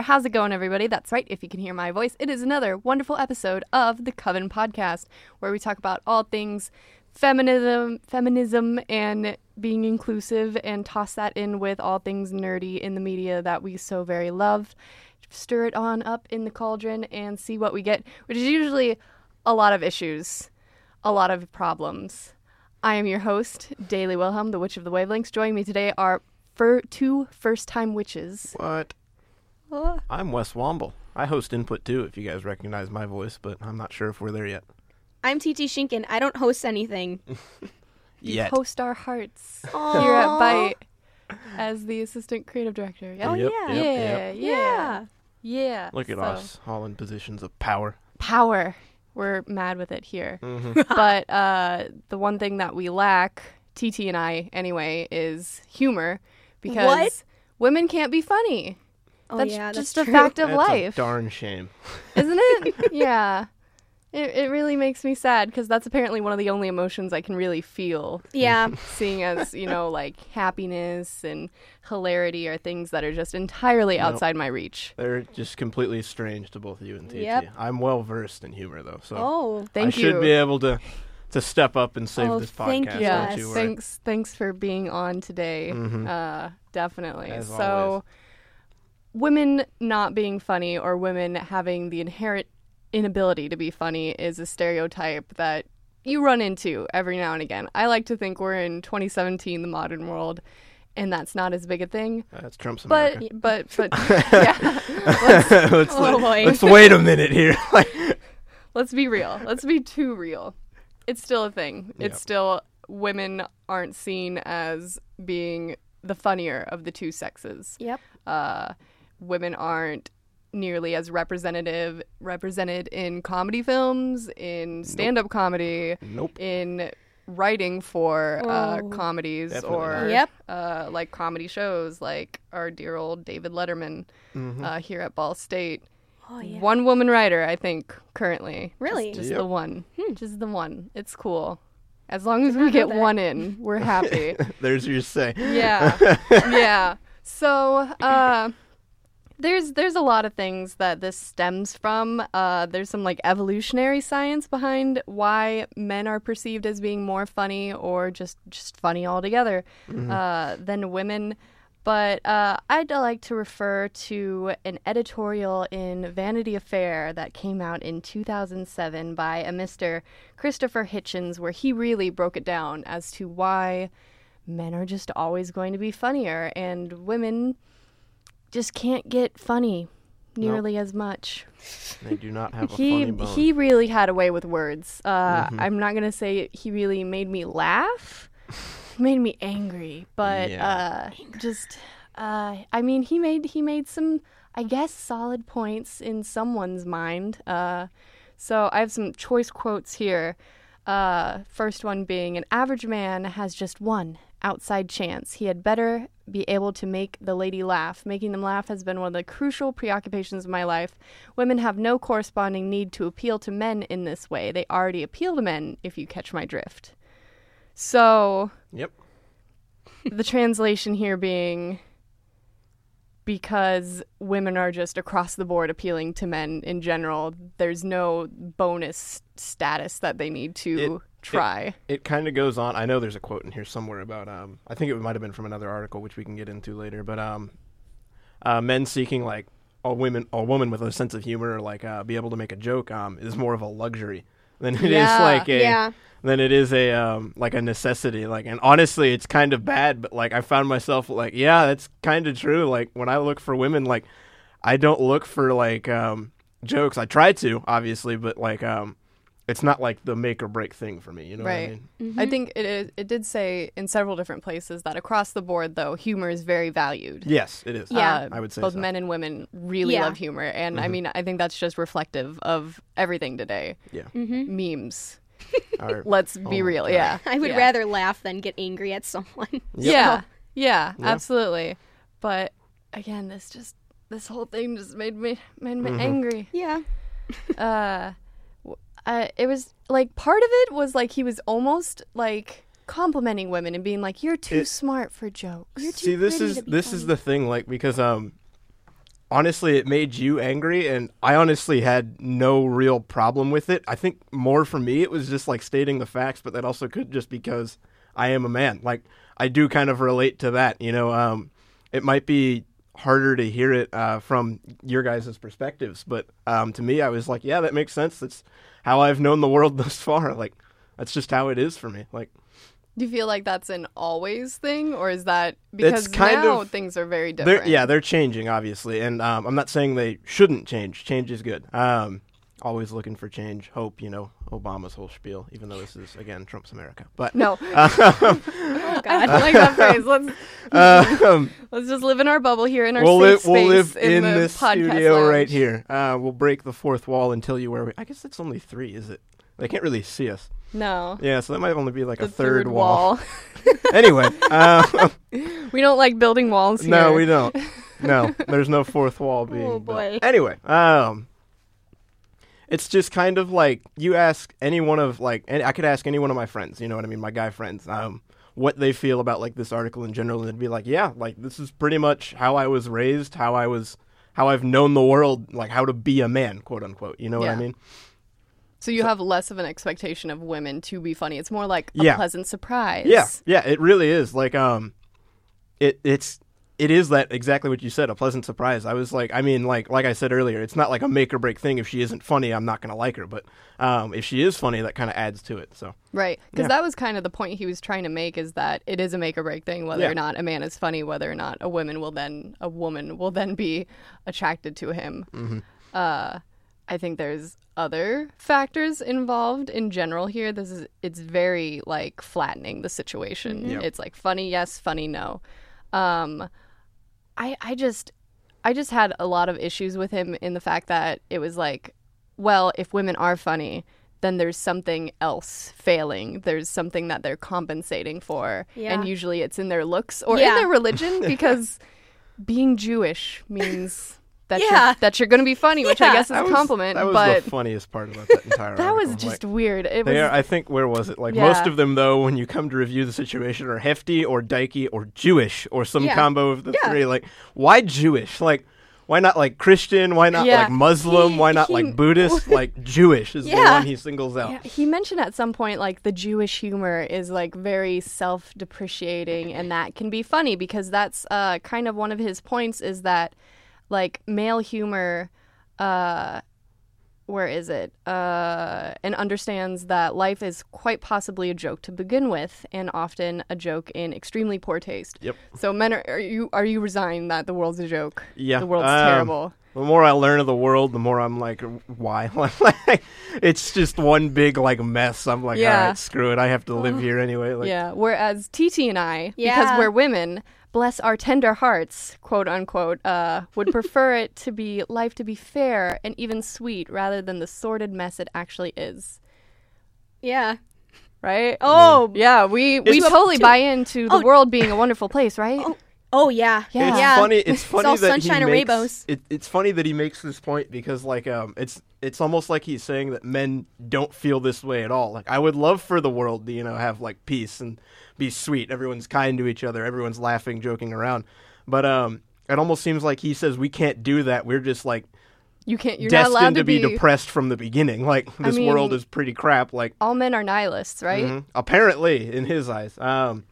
there. How's it going, everybody? That's right. If you can hear my voice, it is another wonderful episode of the Coven Podcast, where we talk about all things feminism, feminism, and being inclusive, and toss that in with all things nerdy in the media that we so very love. Stir it on up in the cauldron and see what we get, which is usually a lot of issues, a lot of problems. I am your host, Daily Wilhelm, the Witch of the Wavelengths. Joining me today are fir- two first-time witches. What? I'm Wes Womble. I host Input too, if you guys recognize my voice, but I'm not sure if we're there yet. I'm TT Shinkin. I don't host anything. You Yet. host our hearts Aww. here at Bite as the assistant creative director. Yeah, Oh, Yep, yeah. yep, yeah, yep. yeah, yeah. Look at So, us, all in positions of power. Power. We're mad with it here. hmm but uh, the one thing that we lack, TT and I anyway, is humor because What? women can't be funny. Oh that's yeah, just that's a fact of That's life, a darn shame. isn't it? yeah. It, it really makes me sad because that's apparently one of the only emotions I can really feel. Yeah, Seeing as, you know, like happiness and hilarity are things that are just entirely Nope. outside my reach. They're just completely strange to both you and TT. Yep. I'm well versed in humor though, so Oh, Thank you. I you. should be able to to step up and save Oh, this thank podcast. you, yeah, don't you worry. thanks thanks for being on today. Mhm. Uh, definitely. As so, always. Women not being funny or women having the inherent inability to be funny is a stereotype that you run into every now and again. I like to think we're in 2017, the modern world, and that's not as big a thing. That's Trump's But America. but but yeah, let's, let's, Oh, let- boy. let's wait a minute here. Let's be real. Let's be too real. It's still a thing. It's Yep. still women aren't seen as being the funnier of the two sexes. yep. uh, women aren't nearly as representative represented in comedy films, in stand-up comedy, nope. in writing for uh, Oh. comedies Definitely or. Yep. uh, like comedy shows, like our dear old David Letterman Mhm. uh, here at Ball State. Oh yeah. One woman writer, I think, currently. Really? Just, just Yep. the one. Just the one. It's cool. As long as we get that. one in, we're happy. There's your say. Yeah. yeah. So, uh, there's there's a lot of things that this stems from. Uh, there's some like evolutionary science behind why men are perceived as being more funny or just just funny altogether uh, than women. But uh, I'd like to refer to an editorial in Vanity Fair that came out in 2007 by a Mr. Christopher Hitchens, where he really broke it down as to why men are just always going to be funnier and women just can't get funny nearly as much. They do not have a He funny bone. he really had a way with words. Uh, Mhm. I'm not gonna say he really made me laugh. Made me angry, but Yeah. uh, just uh, I mean he made he made some I guess solid points in someone's mind. Uh, so I have some choice quotes here. Uh, first one being an average man has just one outside chance. He had better be able to make the lady laugh. Making them laugh has been one of the crucial preoccupations of my life. Women have no corresponding need to appeal to men in this way. They already appeal to men, if you catch my drift. So, Yep. the translation here being because women are just across the board appealing to men in general, there's no bonus status that they need to It- try. it kind of goes on. I know there's a quote in here somewhere about um I think it might have been from another article which we can get into later, but um uh men seeking like a women a woman with a sense of humor or like uh be able to make a joke um is more of a luxury than it is Yeah, like a Yeah. than it is a um like a necessity like and honestly it's kind of bad but like I found myself like yeah that's kind of true like when I look for women like I don't look for like um jokes I try to obviously but like um it's not like the make or break thing for me you know what I Right. mean Mm-hmm. I think it is, it did say in several different places that across the board though humor is very valued. yes it is Yeah. Uh, I would say both so. men and women really Yeah. love humor, and I Mhm. mean I think that's just reflective of everything today. Yeah. Mm-hmm. Memes. Or- Let's Oh be my real. God. Yeah. I would yeah. rather laugh than get angry at someone. Yep. Yeah. Yeah. Yeah. Absolutely. But again, this just this whole thing just made me made me Mhm. angry. yeah. uh, w- uh, it was like part of it was like he was almost like complimenting women and being like, "You're too It- smart for jokes." You're See, this pretty is to be this is funny. the thing, like because um, honestly it made you angry and I honestly had no real problem with it. I think more for me it was just like stating the facts, but that also could just because I am a man. Like I do kind of relate to that, you know, um it might be harder to hear it uh, from your guys' perspectives, but um, to me I was like, yeah, that makes sense. That's how I've known the world thus far. Like that's just how it is for me. Like Do you feel like that's an always thing, or is that because now of- things are very They're, different? yeah, they're changing, obviously, and um, I'm not saying they shouldn't change. Change is good. Um, always looking for change, hope. You know, Obama's whole spiel. Even though this is again Trump's America, but No, Oh I don't like that phrase. Let's um, let's just live in our bubble here in our we'll safe live we'll space live in, the this studio right here. Uh, we'll break the fourth wall and tell you where we. I guess it's only three, is it? They can't really see us. No, Yeah, so that might only be like the a third, wall. anyway, um, we don't like building walls here. no, we don't. No, there's no fourth wall being. Oh, built. boy. Anyway, um, it's just kind of like you ask any one of like, I could ask any one of my friends. You know what I mean? My guy friends. Um, what they feel about like this article in general, and they'd be like, yeah, like this is pretty much how I was raised, how I was, how I've known the world, like how to be a man, quote unquote. You know what I Yeah. mean? So you have less of an expectation of women to be funny. It's more like a Yeah. pleasant surprise. Yeah, yeah, it really is. Like, um, it it's it is that exactly what you said, a pleasant surprise. I was like, I mean, like like I said earlier, it's not like a make or break thing. If she isn't funny, I'm not gonna like her. But um, if she is funny, that kind of adds to it. So Right. Because Yeah. that was kind of the point he was trying to make is that it is a make or break thing, whether Yeah. or not a man is funny, whether or not a woman will then a woman will then be attracted to him. Mm-hmm. Uh, I think there's other factors involved in general here. This is it's very like flattening the situation. Yep. It's like funny yes, funny no. Um, I I just I just had a lot of issues with him in the fact that it was like, well, if women are funny, then there's something else failing. There's something that they're compensating for. Yeah. And usually it's in their looks or Yeah. in their religion because being Jewish means that Yeah. you're that you're going to be funny, which I guess is that a was, compliment, That was but the funniest part about that entire. that was just Like, weird. It was are, I think where was it? Like Yeah. most of them, though, when you come to review the situation, are hefty or dykey or Jewish or some Yeah. combo of the Yeah. three. Like, why Jewish? Like, why not like Christian? Why not Yeah. like Muslim? He- why not he- like Buddhist? like Jewish is the one he singles out. Yeah, he mentioned at some point like the Jewish humor is like very self-depreciating and that can be funny because that's uh kind of one of his points is that like male humor uh where is it? Uh and understands that life is quite possibly a joke to begin with and often a joke in extremely poor taste. Yep. So men are, are you are you resigned that the world's a joke? Yeah, The world's um, terrible. The more I learn of the world, the more I'm like, why? Like, it's just one big like mess. I'm like, Yeah. all right, screw it. I have to live here anyway. Like, yeah. Whereas TT and I, because we're women, bless our tender hearts, quote unquote, uh, would prefer it to be life to be fair and even sweet rather than the sordid mess it actually is. Yeah. Right? Oh. Yeah, we, we It's- totally buy into the Oh. world being a wonderful place, right? Oh, Oh yeah. Yeah. It's Yeah. funny. It's funny all that sunshine he and makes, rainbows. It, it's funny that he makes this point because, like, um, it's it's almost like he's saying that men don't feel this way at all. Like, I would love for the world to, you know, have like peace and be sweet. Everyone's kind to each other. Everyone's laughing, joking around. But um, it almost seems like he says we can't do that. We're just like You can't. You're not destined allowed to to be, be. depressed from the beginning. Like this world mean- is pretty crap. Like all men are nihilists, right? Mhm. Apparently, in his eyes. Um,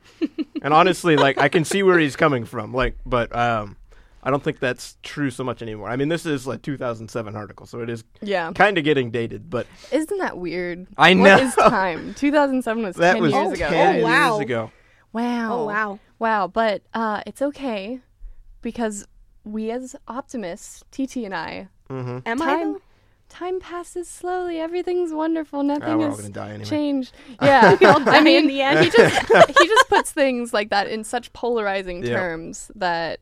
and honestly, like I can see where he's coming from. Like, but um, I don't think that's true so much anymore. I mean, this is like 2007 article, so it is Yeah. kind of getting dated. But Isn't that weird? I know. What is time? 2007 was that 10 was years ago. 10 Oh, wow. years ago. Wow. Oh wow. Wow, but uh, it's okay because we as optimists, TT and I, Mm-hmm. Am I time though? time passes slowly. Everything's wonderful. Ah, Nothing we're has anyway. changed. Yeah, I mean, in the end. he just he just puts things like that in such polarizing Yeah. terms that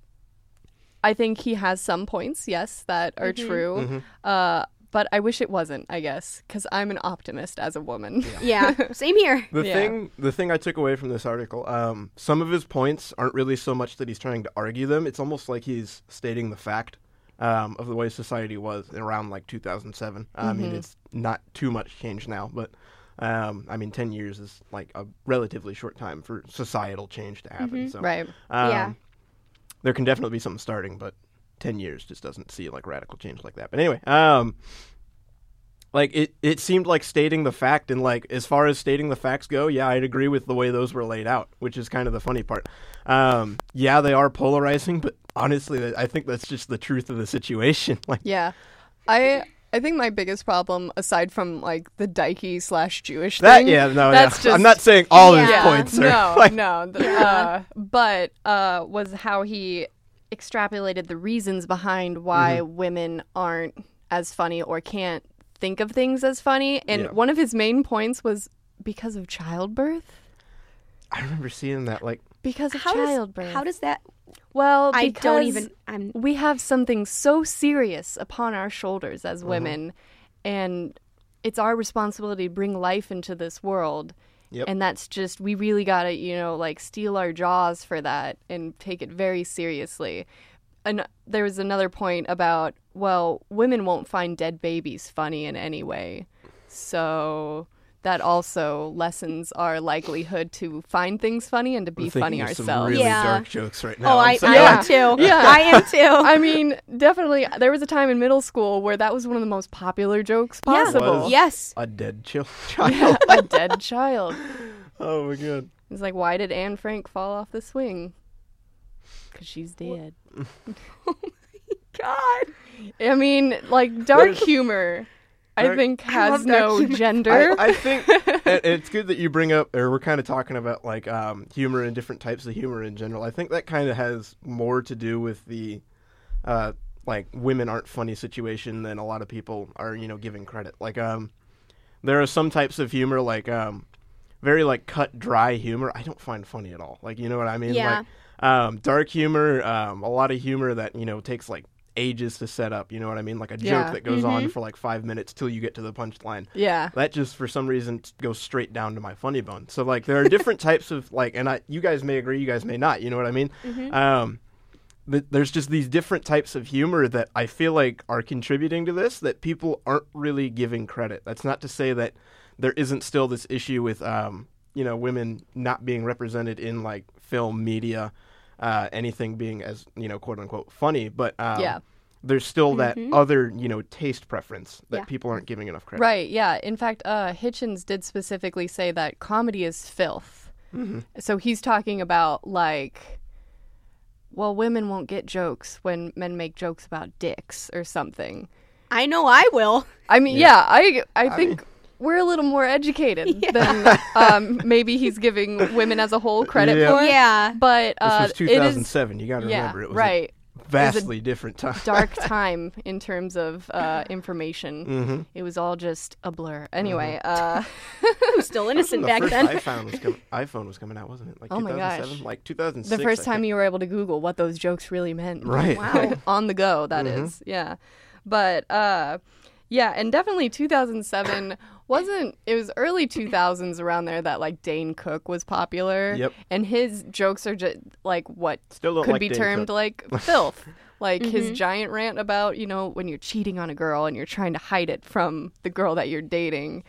I think he has some points, yes, that are Mm-hmm. true. Mm-hmm. Uh, but I wish it wasn't. I guess because I'm an optimist as a woman. Yeah. Same here. The Yeah. thing, the thing I took away from this article, um, some of his points aren't really so much that he's trying to argue them. It's almost like he's stating the fact um, of the way society was around like 2007. I mean, Mm-hmm. it's not too much change now, but um, I mean, 10 years is like a relatively short time for societal change to happen. So, Right. um, Yeah. There can definitely be something starting, but ten years just doesn't see like radical change like that. But anyway, um, like it it seemed like stating the fact and like as far as stating the facts go, yeah, I'd agree with the way those were laid out, which is kind of the funny part. Um, yeah, they are polarizing, but honestly, I think that's just the truth of the situation. Like, Yeah. I I think my biggest problem, aside from like the dykey slash Jewish that thing, yeah, no, that's yeah. just I'm not saying all his points are no, like, no. th- uh, but uh, was how he extrapolated the reasons behind why Mm-hmm. women aren't as funny or can't think of things as funny. And Yeah. one of his main points was because of childbirth. I remember seeing that like Because of How does, childbirth. how does that? well, I don't even. I'm. we have something so serious upon our shoulders as Uh-huh. women and it's our responsibility to bring life into this world Yep. and that's just we really got to you know like steel our jaws for that and take it very seriously and there was another point about well women won't find dead babies funny in any way so that also lessens our likelihood to find things funny and to be I'm funny thinking of some ourselves really Yeah. dark jokes right now. Oh, I'm I, Yeah. am too. Yeah. I am too. I mean, definitely. There was a time in middle school where that was one of the most popular jokes possible. Was. yes. a dead chill child. a dead child. oh my god. It's like, why did Anne Frank fall off the swing? Because she's dead. Oh my god. I mean, like dark humor. I think has love dark no humor. gender. I, I think and it's good that you bring up, or we're kind of talking about like um, humor and different types of humor in general. I think that kind of has more to do with the uh, like women aren't funny situation than a lot of people are, you know, giving credit. Like, um, there are some types of humor like um, very like cut dry humor. I don't find funny at all. Like, you know what I mean? Yeah. Like, um, dark humor, um, a lot of humor that you know takes like ages to set up. You know what I mean? Like a Yeah. joke that goes on for like five minutes till you get to the punchline yeah. that just for some reason goes straight down to my funny bone. So like there are different types of like, and I you guys may agree, you guys may not. You know what I mean? Um, th- there's just these different types of humor that I feel like are contributing to this that people aren't really giving credit. That's not to say that there isn't still this issue with um, you know women not being represented in like film media, uh, anything being as you know quote unquote funny, but um, Yeah. There's still that other, you know, taste preference that Yeah. people aren't giving enough credit. Right, yeah. In fact, uh, Hitchens did specifically say that comedy is filth. Mm-hmm. So he's talking about, like, well, women won't get jokes when men make jokes about dicks or something. I know I will. I mean, yeah, I, I think we're a little more educated than um, maybe he's giving women as a whole credit Yeah. for. Yeah. But This uh, was it is 2007. you got to yeah, remember it was right. a vastly different time. dark time in terms of uh, information. Mm-hmm. It was all just a blur. Anyway, uh, I was still innocent the back first then. iPhone was coming. iPhone was coming out, wasn't it? Like Oh my gosh. like 2006. the first I time think. you were able to Google what those jokes really meant. Right. Wow. On the go, that is, Yeah. But uh, yeah, and definitely 2007 wasn't. It was early 2000s around there that like Dane Cook was popular. Yep. And his jokes are just like what Still could like be Dane termed Cook. like filth. Like his giant rant about, you know, when you're cheating on a girl and you're trying to hide it from the girl that you're dating.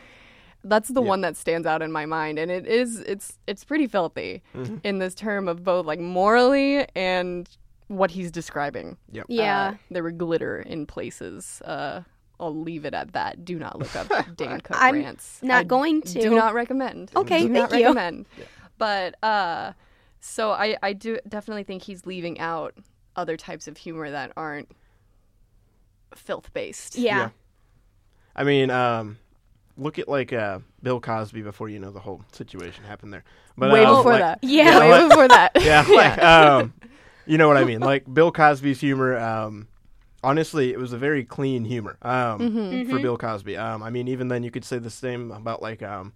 That's the Yeah. one that stands out in my mind and it is it's it's pretty filthy Mm-hmm. in this term of both like morally and what he's describing. Yep. Yeah. Uh, there were glitter in places. Uh I'll leave it at that. Do not look up Dane Cook I'm rants. not I going to. Do not recommend. Okay, do not thank you. recommend. But uh, so I I do definitely think he's leaving out other types of humor that aren't filth based. Yeah. Yeah. I mean, um, look at like uh, Bill Cosby before you know the whole situation happened there. But Way um, before like- that. Yeah. Way like- before that. Yeah, like um, you know what I mean. Like Bill Cosby's humor. Um, honestly, it was a very clean humor. Um, Mm-hmm. for Bill Cosby. Um, I mean, even then, you could say the same about like um,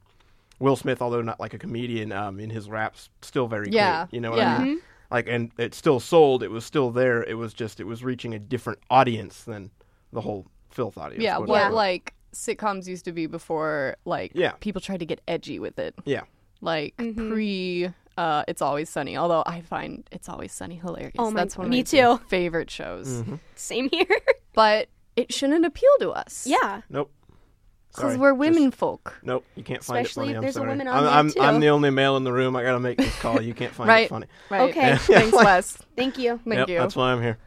Will Smith, although not like a comedian. Um, in his raps, still very Yeah, clean. You know what yeah. I mean? Like, and it still sold. It was still there. It was just it was reaching a different audience than the whole filth audience. yeah, quote what unquote. like sitcoms used to be before like Yeah. people tried to get edgy with it. Yeah. Like pre uh It's Always Sunny. Although I find It's Always Sunny hilarious. Oh my- That's one of me my too. favorite shows. Mm-hmm. Same here. But it shouldn't appeal to us. yeah. Nope. Because Sorry, we're just- women folk. Nope, you can't find it funny. I'm there's a sorry. woman on I'm, there, I'm, too. I'm the only male in the room. I gotta make this call. You can't find Right. it funny. Right. Okay. Thanks, Wes. Thank you. Thank yep, you. That's why I'm here.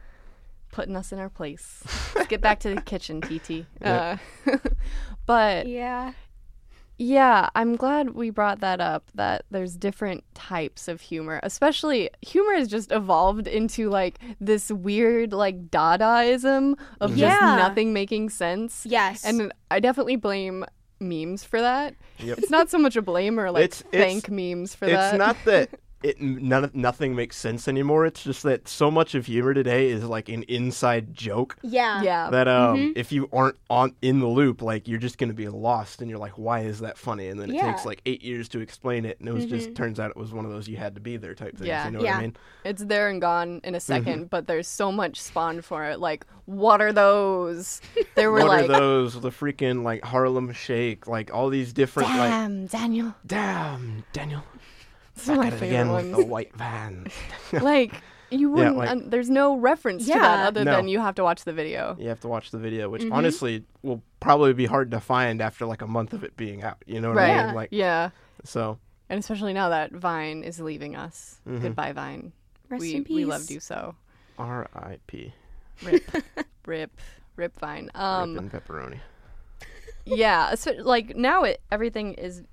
putting us in our place. Let's get back to the kitchen, TT. Uh, but Yeah. Yeah, I'm glad we brought that up. That there's different types of humor. Especially humor has just evolved into like this weird like Dadaism of mm-hmm. just nothing making sense. Yes. And I definitely blame memes for that. Yep. It's not so much a blame or like It's- it's- thank memes for it's that. It's not that it none nothing makes sense anymore. It's just that so much of humor today is like an inside joke yeah. yeah. that um Mm-hmm. if you aren't on in the loop, like you're just gonna be lost, and you're like, why is that funny? And then it Yeah. takes like eight years to explain it, and it was Mm-hmm. just turns out it was one of those you had to be there type things. Yeah. You know what Yeah. I mean? It's there and gone in a 2nd Mm-hmm. but there's so much spawned for it. Like, what are those? There were what like, are those? The freaking like Harlem Shake, like all these different like damn, Daniel. damn Daniel. These are my At it favorite again ones. with the white van. like, you wouldn't. like- un- there's no reference to that other No. than you have to watch the video. You have to watch the video, Mm-hmm. which honestly will probably be hard to find after like a month of it being out. You know what Right. I Yeah. mean? Like Yeah. so. And especially now that Vine is leaving us. Mm-hmm. Goodbye, Vine. Rest we in peace. we loved you so. R.I.P. Rip, rip, rip. Vine. Um. Rip and pepperoni. yeah so, like now it everything is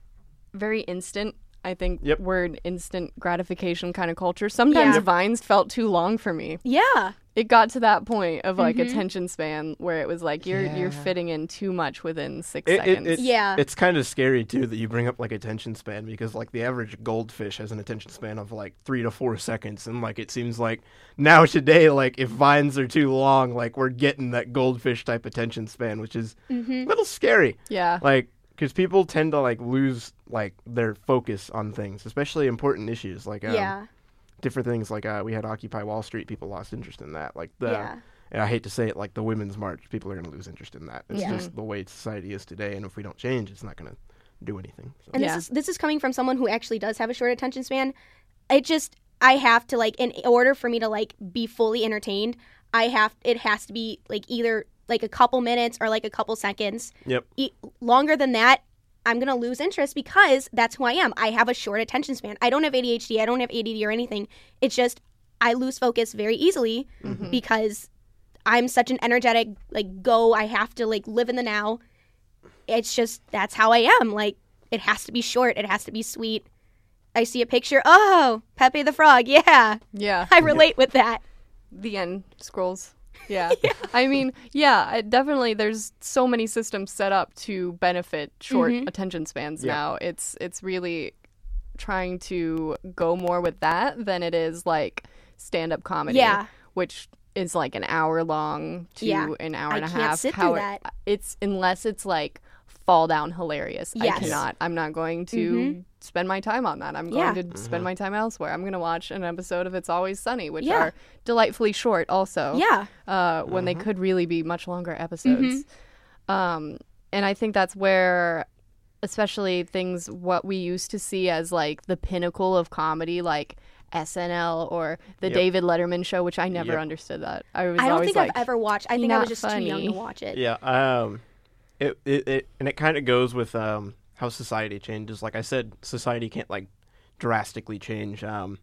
very instant i think Yep. we're an instant gratification kind of culture sometimes Yeah. vines felt too long for me Yeah. it got to that point of like mm-hmm. attention span where it was like you're you're fitting in too much within six It, it, seconds it- Yeah. It's kind of scary too that you bring up like attention span because like the average goldfish has an attention span of like three to four seconds, and like it seems like now today, like if vines are too long, like we're getting that goldfish type attention span, which is mm-hmm. a little scary. yeah Like because people tend to like lose like their focus on things, especially important issues like um, yeah. different things. Like uh, we had Occupy Wall Street, people lost interest in that. Like the Yeah. and I hate to say it, like the women's march, people are going to lose interest in that. It's Yeah. just the way society is today, and if we don't change, it's not going to do anything. So. And Yeah. this is this is coming from someone who actually does have a short attention span. It just I have to like in order for me to like be fully entertained, I have it has to be like either like a couple minutes or like a couple seconds. Yep. E- longer than that, I'm gonna lose interest because that's who I am. I have a short attention span. I don't have ADHD. I don't have ADD or anything. It's just I lose focus very easily mm-hmm. because I'm such an energetic like go. I have to like live in the now. It's just that's how I am. Like it has to be short. It has to be sweet. I see a picture. Oh, Pepe the Frog. Yeah, yeah I relate with that. the end scrolls yeah. i mean yeah I definitely there's so many systems set up to benefit short Mm-hmm. attention spans Yeah. now it's it's really trying to go more with that than it is like stand-up comedy Yeah. which is like an hour long to Yeah. an hour and a can't half sit through How it- that. it's unless it's like fall down hilarious Yes. i cannot i'm not going to spend my time on that i'm going Yeah. to Mm-hmm. spend my time elsewhere i'm going to watch an episode of it's always sunny which Yeah. are delightfully short also Yeah. uh, when Mm-hmm. they could really be much longer episodes. Um, and I think that's where, especially things what we used to see as like the pinnacle of comedy, like SNL or the Yep. David Letterman show, which I never Yep. understood that. I was I don't think like, I've ever watched. I think I was not just too young to watch it. Yeah. Um, it, it, it and it kind of goes with um how society changes. Like I said, society can't like drastically change. Um,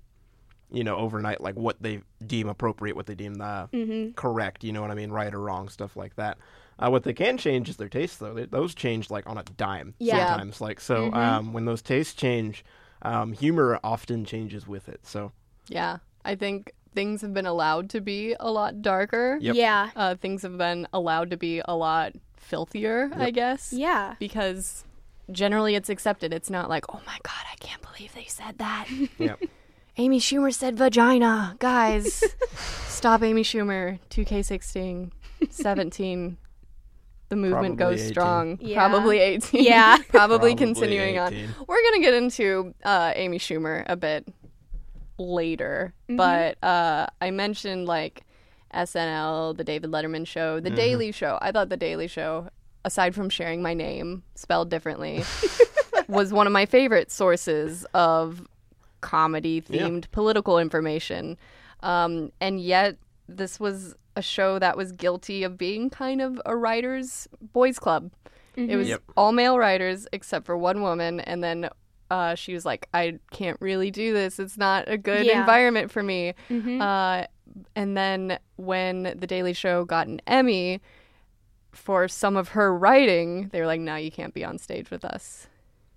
you know, overnight, like what they deem appropriate, what they deem uh, Mm-hmm. correct. You know what I mean, right or wrong, stuff like that. Uh, what they can change is their tastes, though. They, those change like on a dime Yeah. sometimes. Like so, um, when those tastes change, um, humor often changes with it. So yeah, I think things have been allowed to be a lot darker. Yep. Yeah. Uh, things have been allowed to be a lot filthier, I guess. Yeah. because generally it's accepted. It's not like, oh my god, I can't believe they said that. yeah. Amy Schumer said vagina. Guys, stop Amy Schumer. 2K16, 17. The movement Probably goes 18. strong. Yeah. Probably 18. Yeah. Probably, Probably continuing on. We're going to get into uh, Amy Schumer a bit later. But uh, I mentioned like SNL, The David Letterman Show, The Daily Show. I thought The Daily Show, aside from sharing my name spelled differently, was one of my favorite sources of comedy themed political information. Um, and yet, this was a show that was guilty of being kind of a writer's boys' club. It was Yep. all male writers except for one woman, and then uh, she was like, "I can't really do this. It's not a good Yeah. environment for me." Uh, and then when The Daily Show got an Emmy for some of her writing, they were like, "No, you can't be on stage with us."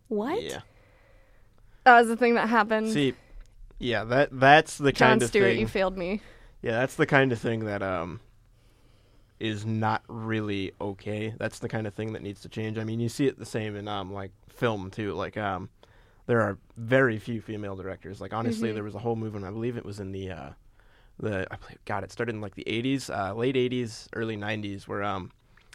What? Yeah. That was the thing that happened. See, yeah, that that's the John kind of Stewart, thing. you failed me. Yeah, that's the kind of thing that um is not really okay. That's the kind of thing that needs to change. I mean, you see it the same in um like film too. Like um there are very few female directors. Like honestly, Mm-hmm. there was a whole movement. I believe it was in the uh the I believe, God, it started in like the 80s, uh, late 80s, early 90s where um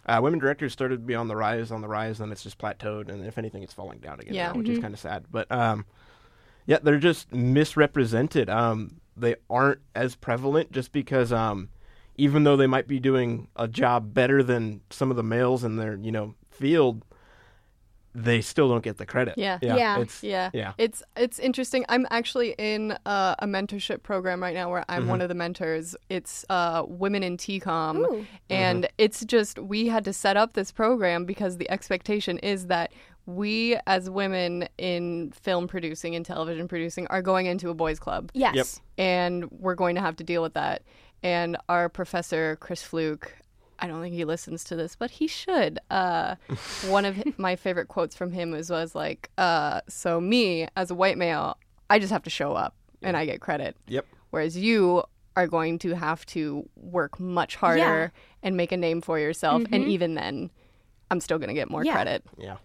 uh, women directors started to be on the rise, on the rise, and it's just plateaued, and if anything, it's falling down again, Yeah. now, which is kind of sad. But um, yeah, they're just misrepresented. Um, they aren't as prevalent just because um, even though they might be doing a job better than some of the males in their you know field, they still don't get the credit. Yeah. yeah, Yeah. It's, Yeah. yeah. It's it's interesting. I'm actually in uh, a mentorship program right now where I'm Mm-hmm. one of the mentors. It's uh, Women in TCOM. Ooh. And it's just we had to set up this program because the expectation is that we as women in film producing and television producing are going into a boys club Yes. Yep. and we're going to have to deal with that. And our professor, Chris Flook, I don't think he listens to this, but he should. Uh, one of my favorite quotes from him was, was like, uh, "So me as a white male, I just have to show up and I get credit, Yep. whereas you are going to have to work much harder and make a name for yourself, and even then, I'm still going to get more Yeah. credit." Yeah.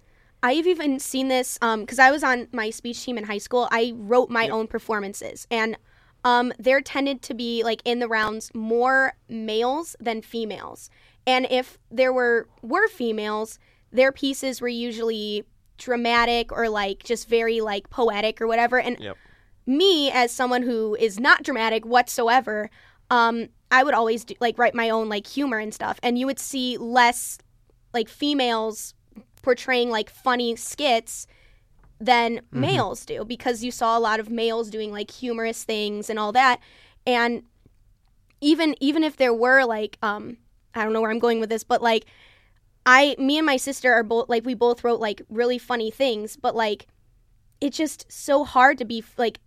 I've even seen this because I was on my speech team in high school. I wrote my own performances, and um, there tended to be like in the rounds more males than females. And if there were were females, their pieces were usually dramatic or like just very like poetic or whatever. And Yep. me as someone who is not dramatic whatsoever um i would always do, like write my own like humor and stuff and you would see less like females portraying like funny skits than males do because you saw a lot of males doing like humorous things and all that. And even even if there were like um i don't know where i'm going with this but like i me and my sister are both like we both wrote like really funny things but like it's just so hard to be like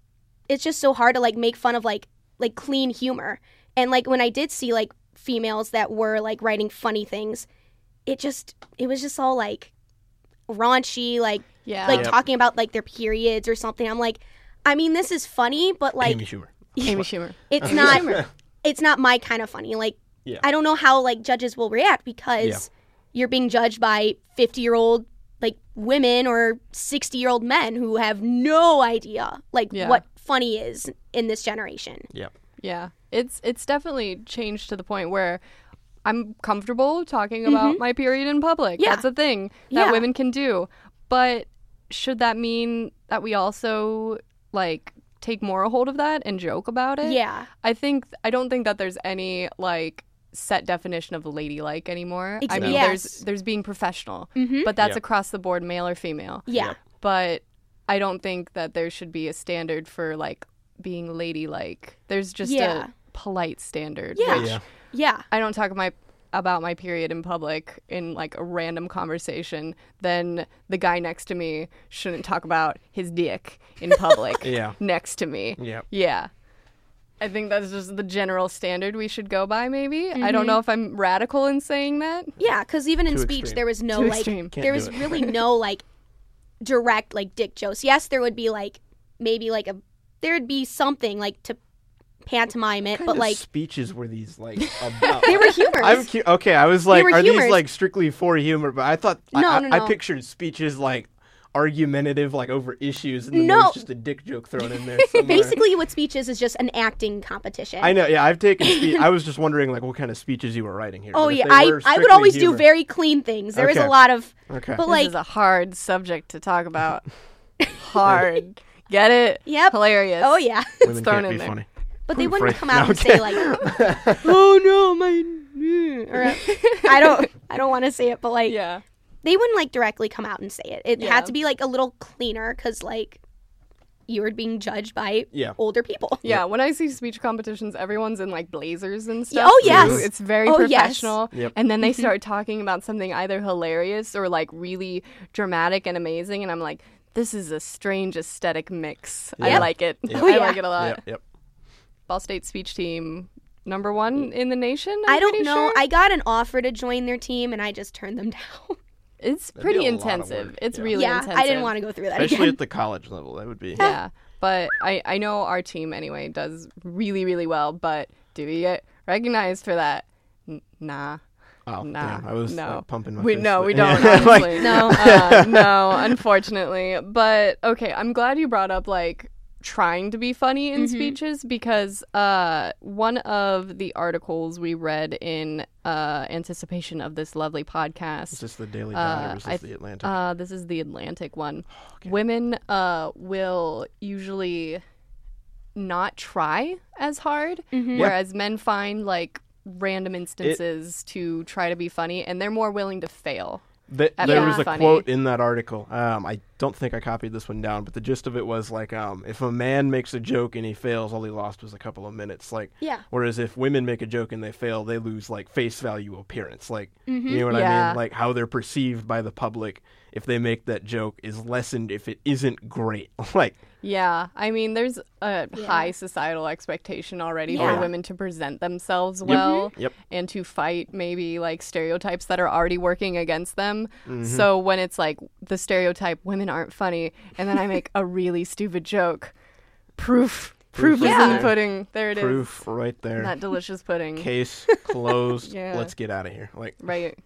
it's just so hard to like make fun of like like clean humor. And like when i did see like females that were like writing funny things it just it was just all like raunchy like Yeah, like Yep. talking about like their periods or something i'm like i mean this is funny but like Amy Schumer. Amy Schumer. it's not it's not my kind of funny like Yeah. i don't know how like judges will react because Yeah. you're being judged by 50 year old like women or 60 year old men who have no idea like Yeah. what funny is in this generation Yep. Yeah, it's it's definitely changed to the point where I'm comfortable talking about my period in public. Mm-hmm. Yeah. That's a thing that Yeah. women can do. But should that mean that we also like take more a hold of that and joke about it? yeah I think I don't think that there's any like set definition of ladylike anymore. Ex- I mean, yes. there's there's being professional, Mhm. but that's Yeah. across the board, male or female. yeah Yep. But I don't think that there should be a standard for like being ladylike. There's just Yeah. a polite standard. Yeah. which Yeah. yeah I don't talk my about my period in public in like a random conversation, then the guy next to me shouldn't talk about his dick in public Yeah. next to me. Yep. Yeah. I think that's just the general standard we should go by, maybe. I Mm-hmm. don't know if I'm radical in saying that. yeah because even in Too speech extreme. there was no Too like extreme. Can't there was really no like direct like dick jokes yes there would be like maybe like a there'd be something like to pantomime it but like speeches were these like about? they were humorous I'm cu- okay. I was like, were are these like strictly for humor? But I thought I, No, I, no, I pictured speeches like argumentative, like over issues, and then No. there's just a dick joke thrown in there. Basically what speech is is just an acting competition I know. Yeah, I've taken. Spe- I was just wondering like what kind of speeches you were writing here. Oh but yeah, I were I would always humor- do very clean things. There is Okay. a lot of, Okay. but this like is a hard subject to talk about. hard. Get it? Yep. Hilarious. oh yeah, Women thrown can't in be there. funny. But they wouldn't come out No, and say like, oh no, my, or I don't I don't want to say it, but like Yeah. they wouldn't like directly come out and say it. It Yeah. had to be like a little cleaner because like you were being judged by Yeah. older people. Yeah, when I see speech competitions, everyone's in like blazers and stuff. oh, too. yes. It's very Oh, yes. professional. Yep. And then they Mm-hmm. start talking about something either hilarious or like really dramatic and amazing. And I'm like, this is a strange aesthetic mix. I Yep. like it. Yep. Oh, I like it a lot. Yep. Yep. Ball State speech team, number one in the nation. I'm I don't know. sure. I got an offer to join their team, and I just turned them down. It's That'd pretty be a lot of intensive. It's yeah. really yeah, intensive. I didn't want to go through that Especially again. at the college level, that would be. Yeah, but I I know our team anyway does really really well. But do we get recognized for that? N- nah. Oh, Nah, damn. I was no. like, pumping my We fist, no, but- we don't. Yeah, like- No. uh, no, unfortunately. But okay, I'm glad you brought up like trying to be funny in speeches because uh, one of the articles we read in uh, anticipation of this lovely Is podcast. this is the Daily Uh, or is this th- the Atlantic? Uh, this is the Atlantic one. Women uh, will usually not try as hard, whereas men find like random instances to try to be funny, and they're more willing to fail. There was a funny. quote in that article. Um, I don't think I copied this one down, but the gist of it was like, um, if a man makes a joke and he fails, all he lost was a couple of minutes. Like, Yeah. Whereas if women make a joke and they fail, they lose like face value appearance. Like, you know what I mean? Like how they're perceived by the public if they make that joke is lessened if it isn't great. like, Yeah, I mean, there's a high societal expectation already Yeah. for women to present themselves well Yep. and to fight maybe like stereotypes that are already working against them. Mm-hmm. So when it's like the stereotype women aren't funny, and then I make a really stupid joke, proof, proof, Proof is is in the there. pudding. There it is. proof right there. That delicious pudding. Case closed. Yeah. Let's get out of here. Like, Right.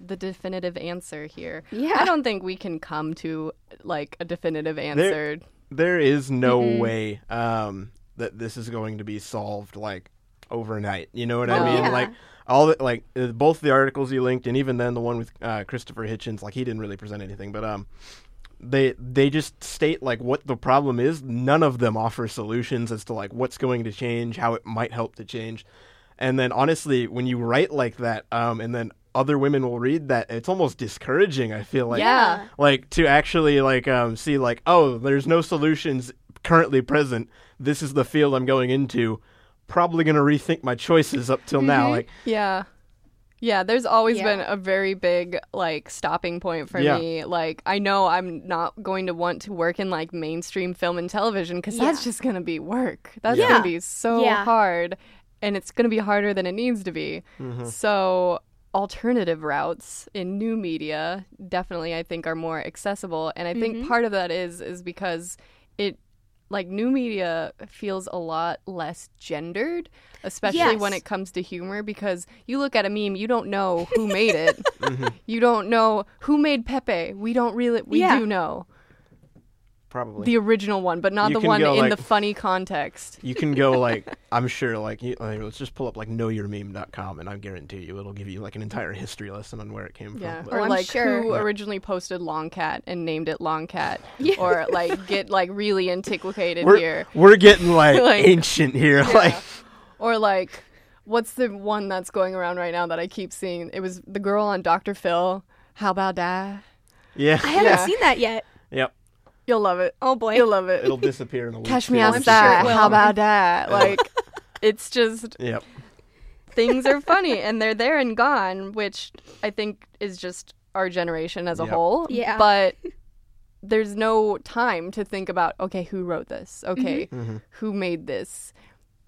The definitive answer here. Yeah. I don't think we can come to like a definitive answer. there is no way um, that this is going to be solved like overnight. You know what I Oh, mean? yeah. Like all the, like uh, both the articles you linked, and even then the one with uh, Christopher Hitchens, like he didn't really present anything, but um, they they just state like what the problem is. None of them offer solutions as to like what's going to change, how it might help to change. And then honestly, when you write like that, um, and then other women will read that, it's almost discouraging. I feel like Yeah. like to actually like um see like oh there's no solutions currently present this is the field i'm going into probably going to rethink my choices up till now like Yeah. Yeah, there's always Yeah. been a very big like stopping point for Yeah. me. Like I know I'm not going to want to work in like mainstream film and television cuz that's just going to be work. That's Yeah. going to be so Yeah. hard and it's going to be harder than it needs to be. So alternative routes in new media definitely I think are more accessible. And I think mm-hmm. part of that is is because it like new media feels a lot less gendered especially when it comes to humor because you look at a meme you don't know who made it. Mm-hmm. You don't know who made pepe. We don't really we Yeah. do know probably the original one but not You the can one go, in like- the funny context you can go like i'm sure like, you, like let's just pull up like knowyourmeme.com and i guarantee you it'll give you like an entire history lesson on where it came yeah from or Oh, I'm like sure. who Yeah. originally posted long cat and named it long cat Yeah. or like get like really antiquated we're, here we're getting like, Like- ancient here like Or like, what's the one that's going around right now that I keep seeing? It was the girl on Dr. Phil. How about that? yeah I haven't Yeah. seen that yet. yep You'll love it. Oh boy. You'll love it. it'll disappear in a week Catch me too, I'm sure outside. How about that? Like, it's just yep things are funny and they're there and gone, which I think is just our generation as a Yep. whole. Yeah. But there's no time to think about, okay, who wrote this? Okay, Mm-hmm. who made this?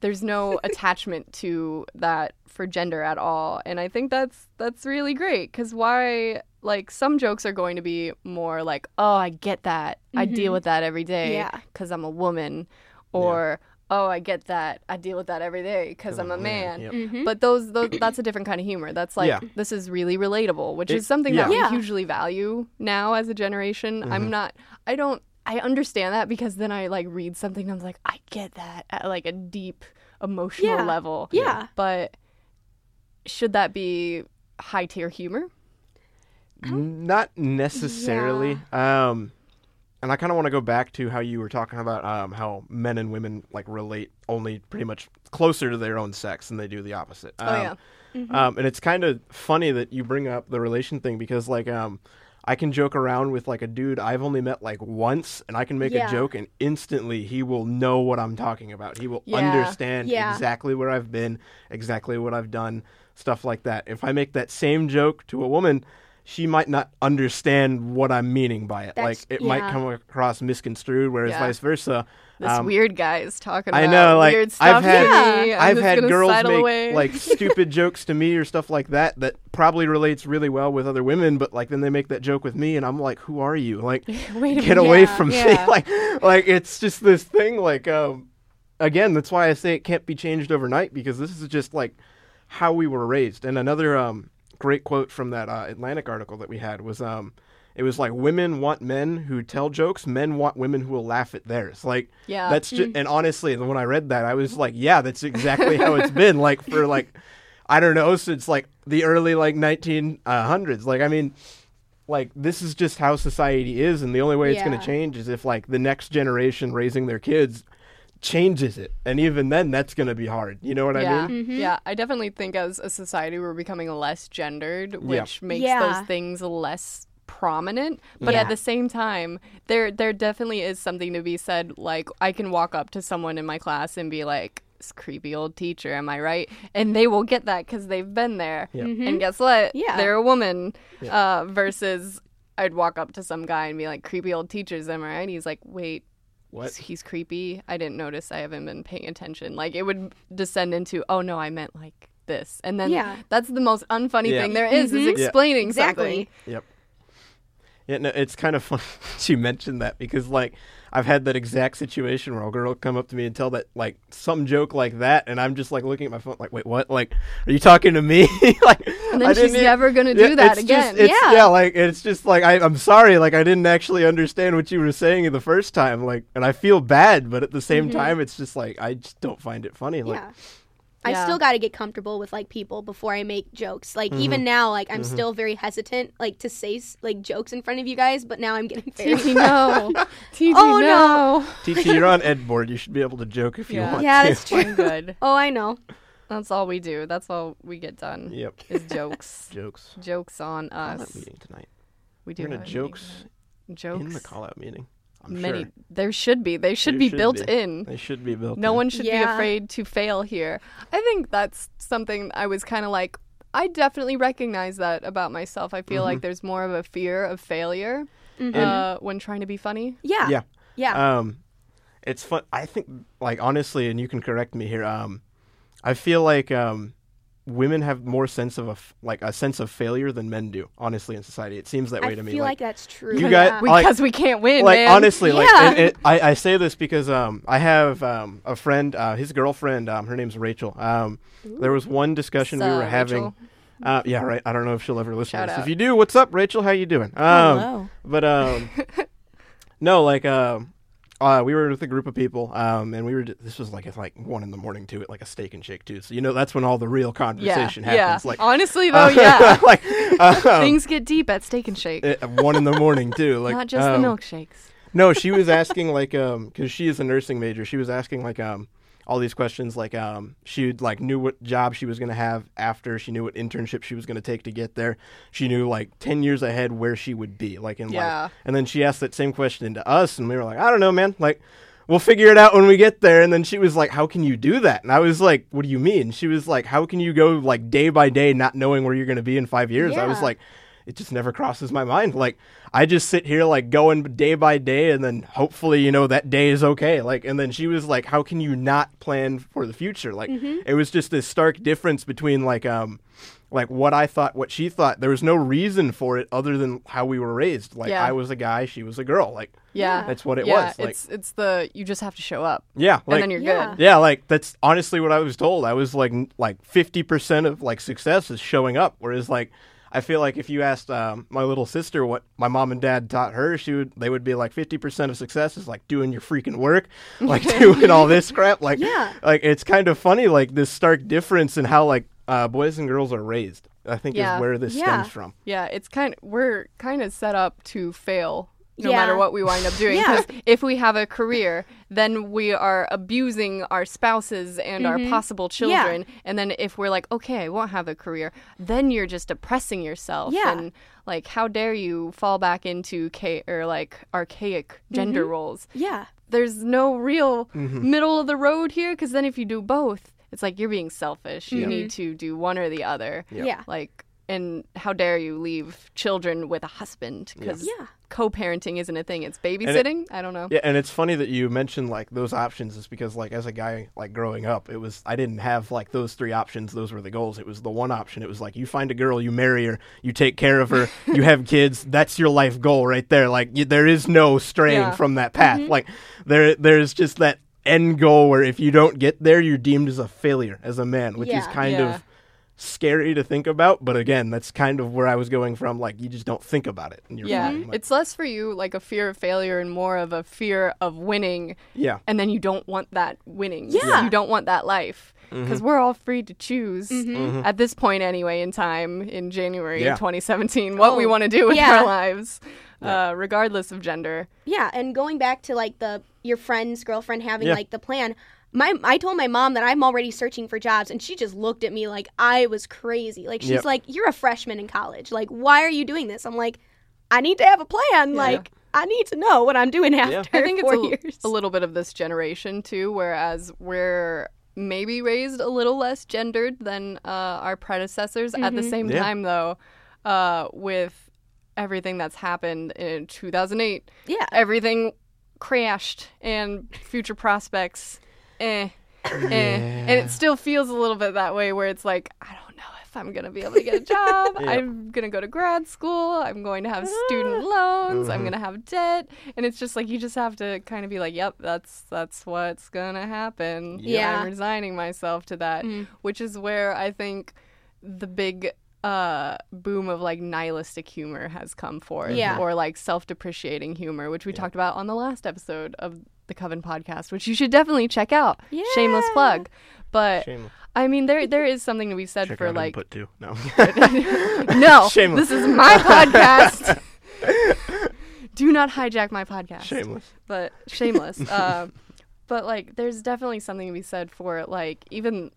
There's no attachment to that for gender at all. And I think that's that's really great cuz why like some jokes are going to be more like, "Oh, I get that. I deal with that every day Yeah. cuz I'm a woman." Or oh, I get that. I deal with that every day because I'm a man. man, Mm-hmm. But those, those, that's a different kind of humor. That's like Yeah. this is really relatable, which It- is something yeah. that we hugely value now as a generation. Mm-hmm. I'm not. I don't. I understand that because then I like read something and I'm like, I get that at like a deep emotional Yeah. level. Yeah. But should that be high tier humor? Not necessarily. Um, and I kind of want to go back to how you were talking about um, how men and women like relate only pretty much closer to their own sex than they do the opposite. Oh, Um, yeah. Um, and it's kind of funny that you bring up the relation thing because like um, I can joke around with like a dude I've only met like once, and I can make Yeah. a joke, and instantly he will know what I'm talking about. He will Yeah. understand Yeah. exactly where I've been, exactly what I've done, stuff like that. If I make that same joke to a woman, she might not understand what I'm meaning by it. That's- like it might come across misconstrued, whereas Yeah. vice versa. This Um, weird guy is talking I know, like, weird I've stuff had- to me. I'm I've had girls make away. like stupid jokes to me or stuff like that that probably relates really well with other women, but like then they make that joke with me, and I'm like, "Who are you? Like, Wait get minute. away Yeah. from me!" Like, like it's just this thing. Like, um, again, that's why I say it can't be changed overnight because this is just like how we were raised. And another um, great quote from that uh, Atlantic article that we had was um, it was like women want men who tell jokes, men want women who will laugh at theirs. Like Yeah. that's just and honestly, when I read that, I was like, yeah, that's exactly how it's been. Like for like I don't know since like the early like 1900s. Like I mean. Like this is just how society is, and the only way it's going to change is if like the next generation raising their kids changes it, and even then, that's going to be hard. You know what yeah, I mean? yeah. I definitely think as a society we're becoming less gendered, which makes Yeah. those things less prominent. But Yeah. at the same time, there there definitely is something to be said. Like I can walk up to someone in my class and be like. "This creepy old teacher, am I right? And they will get that because they've been there. Yeah. And guess what? Yeah. They're a woman. Uh, versus I'd walk up to some guy and be like, creepy old teachers, am I right? He's like, wait, What? he's, he's creepy. I didn't notice. I haven't been paying attention. Like it would descend into, oh no, I meant like this, and then Yeah. that's the most unfunny Yeah. thing there is, is Mhm. Yeah. explaining Exactly. something. Yep. Yeah, no, it's kind of fun you mentioned that because like I've had that exact situation where a girl will come up to me and tell that like some joke like that, and I'm just like looking at my phone like, wait, what? Like, are you talking to me? like, And then I she's never gonna Yeah, do that it's again. Just, it's, Yeah. yeah, like it's just like I, I'm sorry, like I didn't actually understand what you were saying the first time, like, and I feel bad, but at the same mm-hmm. time, it's just like I just don't find it funny. Like, yeah. I Yeah. still got to get comfortable with like people before I make jokes. Like Mm-hmm. even now, like I'm still very hesitant like to say like jokes in front of you guys. But now I'm getting very. TT, no. TT, Oh, no. TT, you're on Ed board. You should be able to joke if you want Yeah, to. that's true. I'm good. Oh, I know. That's all we do. That's all we get done. Yep. Is jokes. Jokes. jokes on Call us. out meeting tonight. We do We're gonna a jokes jokes. in the call out meeting. I'm Many. sure. There should be. They should There be should built be. in. They should be built. No in. one should be afraid to fail here. I think that's something I was kind of like, I definitely recognize that about myself. I feel Mm-hmm. like there's more of a fear of failure Mhm. uh, when trying to be funny. Yeah. Yeah. Yeah. Um, it's fun. I think, like honestly, and you can correct me here. Um, I feel like um, women have more sense of a f- like a sense of failure than men do. Honestly, in society, it seems that way I to me. I feel like, that's true. You yeah. guys- like- Because we can't win, like man. honestly, like and- and I, I say this because um I have um a friend, uh, his girlfriend, um her name's Rachel. Um, there was one discussion we were having. Rachel? Uh, yeah, right. I don't know if she'll ever listen Shout to this. out. If you do, what's up, Rachel? How you doing? Um, Hello. But um, no, like um, uh, we were with a group of people, um, and we were. This was like at like one in the morning too, at like a steak and shake too. So you know that's when all the real conversation yeah. happens. Like Honestly, though, yeah. like um, Things get deep at Steak and Shake. at one in the morning too. Like Not just um, the milkshakes. no, she was asking like um because she is a nursing major. She was asking like um all these questions like um she like knew what job she was gonna have after she knew what internship she was gonna take to get there. She knew like ten years ahead where she would be like in Yeah. life. And then she asked that same question to us, and we were like, I don't know, man. Like we'll figure it out when we get there. And then she was like, How can you do that? And I was like, What do you mean? She was like, How can you go like day by day not knowing where you're gonna be in five years? I was like it just never crosses my mind. Like I just sit here like going day by day and then hopefully, you know, that day is okay. Like and then she was like, How can you not plan for the future? Like it was just this stark difference between like um like what I thought, what she thought. There was no reason for it other than how we were raised. Like Yeah. I was a guy, she was a girl. Like Yeah. that's what it yeah, was. Like it's it's the you just have to show up yeah, like and then you're Yeah. good. yeah, like that's honestly what I was told. I was like like 50% of like success is showing up whereas like I feel like if you asked um, my little sister what my mom and dad taught her, she would they would be like 50% of success is like doing your freaking work, like doing all this crap like Yeah. like it's kind of funny like this stark difference in how like uh, boys and girls are raised. I think Yeah. is where this Yeah. stems from. Yeah, it's kind we're kind of set up to fail no Yeah. matter what we wind up doing Yeah. because if we have a career, then we are abusing our spouses and our possible children. And then if we're like, "Okay, I won't have a career," then you're just oppressing yourself Yeah. and like how dare you fall back into ca- or like archaic gender roles. Yeah. There's no real Mm-hmm. middle of the road here because then if you do both, it's like you're being selfish. You need to do one or the other. Yeah. Like and how dare you leave children with a husband because Yeah. co-parenting isn't a thing. It's babysitting. I don't know. Yeah, and it's funny that you mentioned like those options is because like as a guy like growing up, it was I didn't have like those three options. Those were the goals. It was the one option. It was like you find a girl, you marry her, you take care of her, you have kids. That's your life goal right there. Like you, there is no straying Yeah. from that path. Mm-hmm. Like there there's just that end goal where if you don't get there, you're deemed as a failure as a man, which is kind Yeah. of scary to think about. But again, that's kind of where I was going from. Like you just don't think about it. And you're Yeah. Like, it's less for you like a fear of failure and more of a fear of winning, yeah. and then you don't want that winning. Yeah. you don't want that life Mm-hmm. because we're all free to choose at this point anyway in time in January Yeah. of 2017 what we Oh, want to do with yeah. our lives, uh, regardless of gender. Yeah, and going back to like the your friend's girlfriend having Yeah. like the plan. My I told my mom that I'm already searching for jobs and she just looked at me like I was crazy. Like she's Yep. like you're a freshman in college. Like why are you doing this? I'm like I need to have a plan. Like I need to know what I'm doing after I think it's 4 a, years. a little bit of this generation too, whereas we're maybe raised a little less gendered than uh, our predecessors. At the same Yeah. time, though, uh, with everything that's happened in 2008, yeah. everything crashed and future prospects, eh, eh, and it still feels a little bit that way where it's like I don't know if I'm gonna be able to get a job. Yeah. I'm gonna go to grad school. I'm going to have student loans. Mm-hmm. I'm gonna have debt, and it's just like you just have to kind of be like, yep, that's that's what's gonna happen. Yeah. I'm resigning myself to that, which is where I think the big uh boom of like nihilistic humor has come forth Yeah. or like self-depreciating humor which we talked about on the last episode of the coven podcast which you should definitely check out Yeah. shameless plug but Shameless. i mean there there is something to be said Check for out like input too. No. no Shameless. this is my podcast do not hijack my podcast Shameless. but shameless. uh, but like, there's definitely something to be said for like even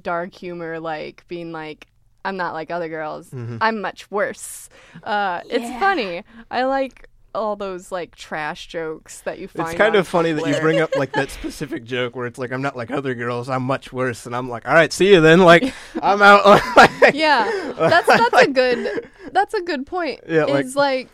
dark humor, like being like, "I'm not like other girls. Mm-hmm. I'm much worse." Uh, It's funny. I like all those like trash jokes that you find. It's kind of funny that you bring up like that specific joke where it's like I'm not like other girls, I'm much worse, and I'm like, all right, see you then. Like I'm out. Like, yeah, that's that's a good that's a good point. Yeah, like- is like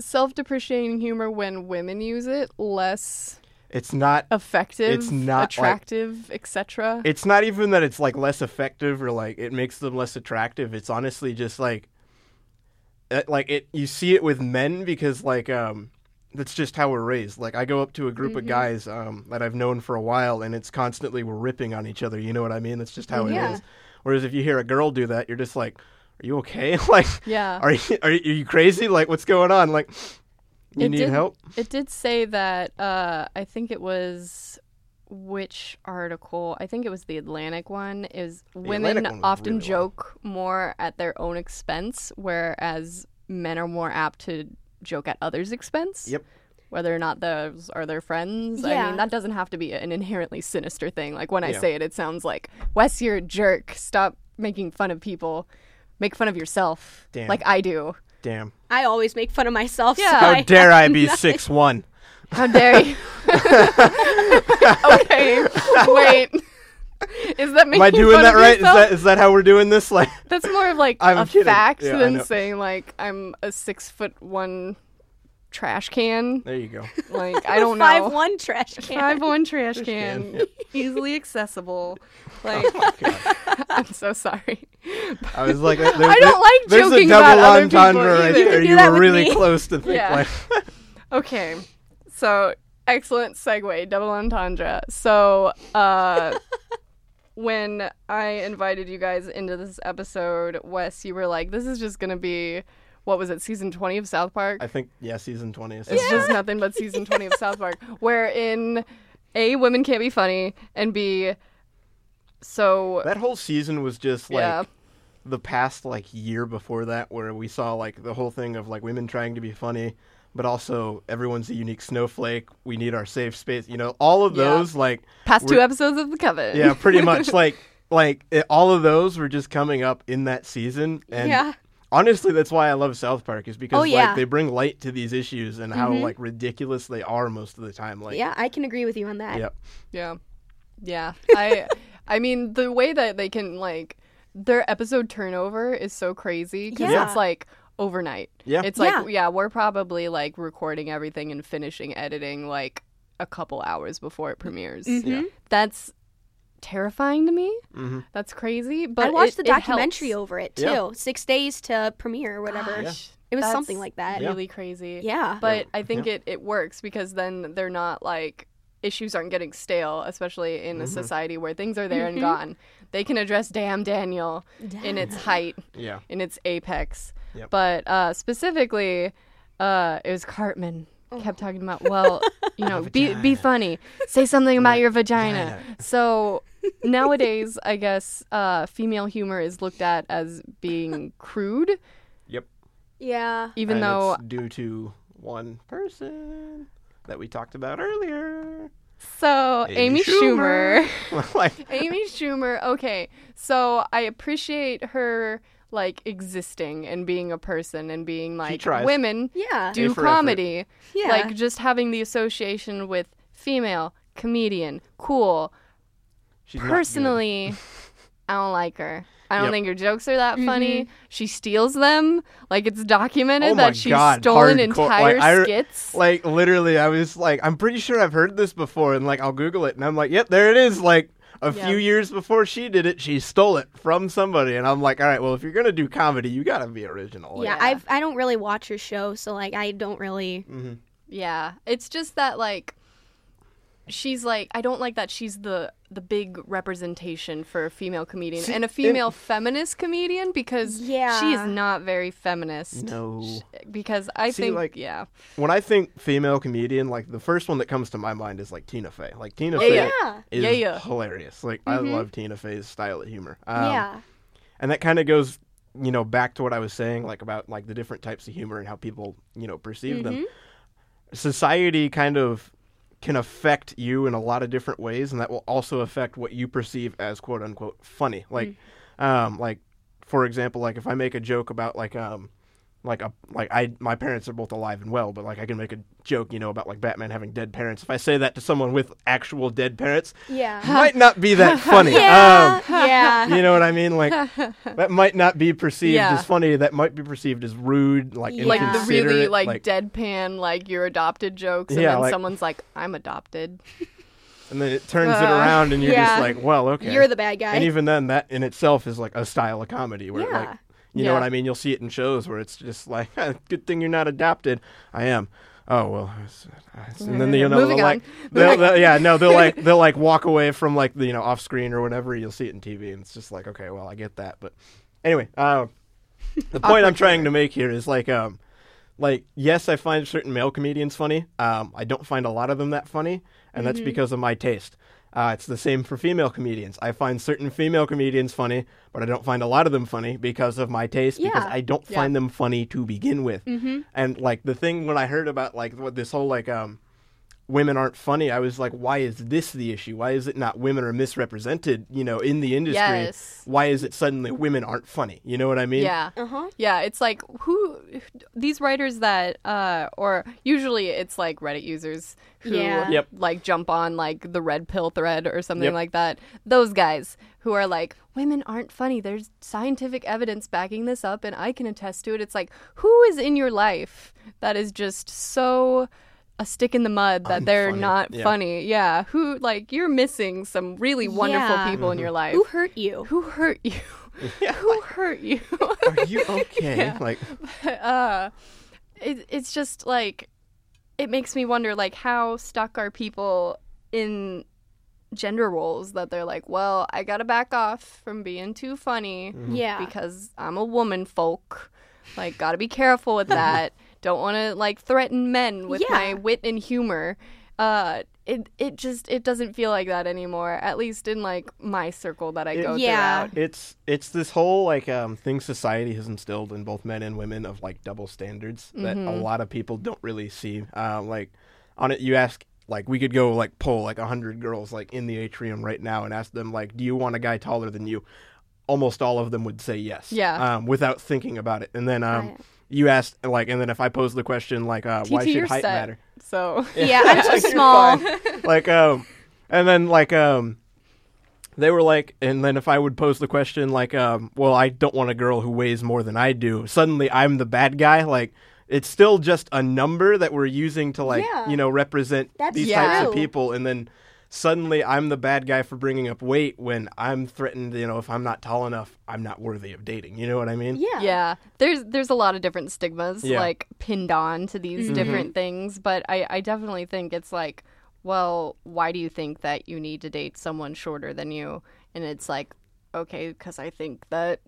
self-depreciating humor when women use it less It's not. effective, It's not, like- attractive, etc. It's not even that it's like less effective or like it makes them less attractive. It's honestly just like, like it. You see it with men because like um, that's just how we're raised. Like I go up to a group Mm-hmm. of guys um that I've known for a while, and it's constantly we're ripping on each other. You know what I mean? That's just how it is. Whereas if you hear a girl do that, you're just like, "Are you okay? like, Yeah. are you are you, are you crazy? Like, what's going on? Like, you It need did- help?" It did say that uh, I think it was which article? I think it was the Atlantic one. Is women one often really long. joke more at their own expense, whereas men are more apt to joke at others' expense. Yep. Whether or not those are their friends. yeah. I mean, that doesn't have to be an inherently sinister thing. Like when I Yeah. say it, it sounds like Wes, you're a jerk. Stop making fun of people. Make fun of yourself, Damn. like I do. Damn. I always make fun of myself. Yeah. so How I dare I be six one? How dare you? okay, wait. Is that making Am I doing fun that of right? Is that is that how we're doing this? Like, That's more of like I'm a kidding. fact Yeah, than saying like I'm a six foot one trash can. there you go. Like I don't know. Five know. one trash can. Five one trash can, can, yep. easily accessible. Oh like God. I'm so sorry. I was like, there, I don't like there's joking a double about other people entendre right either. there. You You, do that were really me. close to think Yeah. like, Okay, so excellent segue, double entendre. So, uh, when I invited you guys into this episode, Wes, you were like, "This is just gonna be." What was it, season 20 of South Park? I think yeah, season twenty. Is It's just nothing but season 20 of South Park, wherein A, women can't be funny, and B, so. that whole season was just like Yeah. the past like year before that, where we saw like the whole thing of like women trying to be funny, but also everyone's a unique snowflake. We need our safe space. You know, all of Yeah. those like Past two episodes of The Coven. yeah, pretty much like like it, all of those were just coming up in that season, and Yeah. honestly, that's why I love South Park is because Oh, yeah. like they bring light to these issues and how Mhm. like ridiculous they are most of the time. Like, Yeah, I can agree with you on that. Yep. Yeah. Yeah. I I mean the way that they can like their episode turnover is so crazy because Yeah. it's like overnight. Yeah. It's like Yeah. yeah. we're probably like recording everything and finishing editing like a couple hours before it premieres. Mhm. Yeah. That's terrifying to me. hmm That's crazy. But I watched it- the documentary helps. over it too. Yeah. Six days to premiere or whatever. Gosh, It was that's something like that. Yeah. Really crazy. Yeah. But I think it, it works because then they're not like issues aren't getting stale, especially in Mm-hmm. a society where things are there and Mhm. gone. They can address damn Daniel in its height, Yeah. in its apex. Yep. But uh, specifically, uh, it was Cartman. Kept talking about, well, you know, be be funny, say something about your vagina. Vagina. So nowadays, I guess uh, female humor is looked at as being crude, Yep. yeah. even And though it's due to one person that we talked about earlier. so Amy, Schumer like, Amy Schumer. Okay, so I appreciate her like existing and being a person and being like women Yeah. do for effort. comedy. Yeah. Like just having the association with female comedian, cool. she's. Personally, I don't like her. I don't Yep. think her jokes are that funny. Mm-hmm. She steals them. Like it's documented Oh that she's God, stolen hardcore. entire Like, I- skits. Like literally, I was like, I'm pretty sure I've heard this before, and like I'll Google it, and I'm like, yep, there it is. Like a Yeah. few years before she did it, she stole it from somebody, and I'm like, all right, well, if you're gonna do comedy, you gotta be original. Yeah, Yeah. I've I don't really watch her show, so like I don't really. mhm. Yeah, it's just that like she's like I don't like that she's the the big representation for a female comedian See, and a female feminist comedian because Yeah. she is not very feminist. No. Because I See, think like- yeah. When I think female comedian, like the first one that comes to my mind is like Tina Fey. Like Tina Fey yeah. is Yeah, yeah. hilarious. Like Mhm. I love Tina Fey's style of humor. Um, yeah. and that kind of goes you know back to what i was saying like about like the different types of humor and how people you know perceive them society kind of can affect you in a lot of different ways and that will also affect what you perceive as quote unquote funny. Like um like for example like if i make a joke about like um like a like I my parents are both alive and well, but like I can make a joke, you know, about like Batman having dead parents. If I say that to someone with actual dead parents, Yeah. might not be that funny. Yeah. Um, yeah. you know what I mean? Like that might not be perceived Yeah. as funny. That might be perceived as rude, like Yeah. Like the really like, deadpan like you're adopted jokes and Yeah, then like- someone's like I'm adopted. and then it turns it Uh, around, and you're yeah. just like, well, okay. You're the bad guy. and even then, that in itself is like a style of comedy where, Yeah. like, you know what I mean? You'll see it in shows where it's just like, good thing you're not adopted. I am. Oh well, it's- it's- and then you know they'll like, they'll, they'll- yeah, no, they'll like they'll like walk away from like the you know off screen or whatever. You'll see it in TV, and it's just like, okay, well, I get that, but anyway, uh, the point I'm trying to make here is like, um, like yes, I find certain male comedians funny. Um, I don't find a lot of them that funny, and that's because of my taste. Uh, it's the same for female comedians. I find certain female comedians funny, but I don't find a lot of them funny because of my taste. yeah. Because I don't Yeah. find them funny to begin with. Mm-hmm. And like the thing when I heard about like what this whole like um women aren't funny, I was like, why is this the issue? Why is it not women are misrepresented, you know, in the industry? Yes. Why is it suddenly women aren't funny? You know what I mean? Yeah. Uh huh. Yeah, it's like who these writers that uh or usually it's like Reddit users who Yeah. Yep. like jump on like the red pill thread or something Yep. like that. Those guys who are like women aren't funny. There's scientific evidence backing this up and I can attest to it. It's like who is in your life that is just so a stick in the mud that they're Unfunny. not Yeah. funny. Yeah, who like you're missing some really wonderful Yeah. people in your life. Who hurt you? Who hurt you? who hurt you? Are you okay? Yeah. Like uh, it, it's just like it makes me wonder like how stuck are people in gender roles that they're like well i gotta back off from being too funny Yeah. because i'm a woman folk like gotta be careful with that don't want to like threaten men with Yeah. my wit and humor uh it it just it doesn't feel like that anymore at least in like my circle that i It- go Yeah. throughout it's it's this whole like um thing society has instilled in both men and women of like double standards that a Mhm. lot of people don't really see. Um, like on it, you ask like we could go like poll like a hundred girls like in the atrium right now and ask them like, do you want a guy taller than you? Almost all of them would say yes. Yeah. Um, without thinking about it, and then um, Right. You asked like, and then if I pose the question like, uh, why should height set. matter? so Yeah, I'm too small. like um and then like um they were like, and then if I would pose the question like, um, well, I don't want a girl who weighs more than I do. Suddenly, I'm the bad guy. Like, it's still just a number that we're using to like, Yeah. you know, represent That's these types true. of people, and then suddenly I'm the bad guy for bringing up weight when I'm threatened. You know, if I'm not tall enough, I'm not worthy of dating. You know what I mean? Yeah. Yeah, there's there's a lot of different stigmas Yeah. like pinned on to these mm-hmm. different things, but I I definitely think it's like, well, why do you think that you need to date someone shorter than you? And it's like, okay, because I think that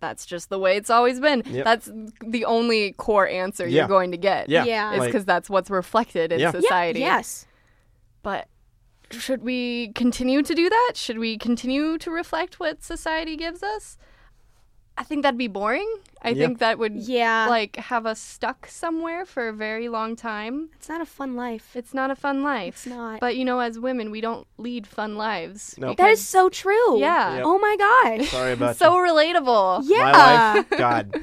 that's just the way it's always been. Yep. That's the only core answer Yeah. you're going to get. Yeah. Yeah. is Like- because that's what's reflected in Yeah. Yeah, society. yes. But should we continue to do that? Should we continue to reflect what society gives us? I think that'd be boring. I Yeah. think that would Yeah. like have us stuck somewhere for a very long time. It's not a fun life. It's not a fun life. It's not. But you know, as women, we don't lead fun lives. Nope. That is so true. Yeah. Yep. Oh my gosh. Sorry about so you. relatable. Yeah. My life, God,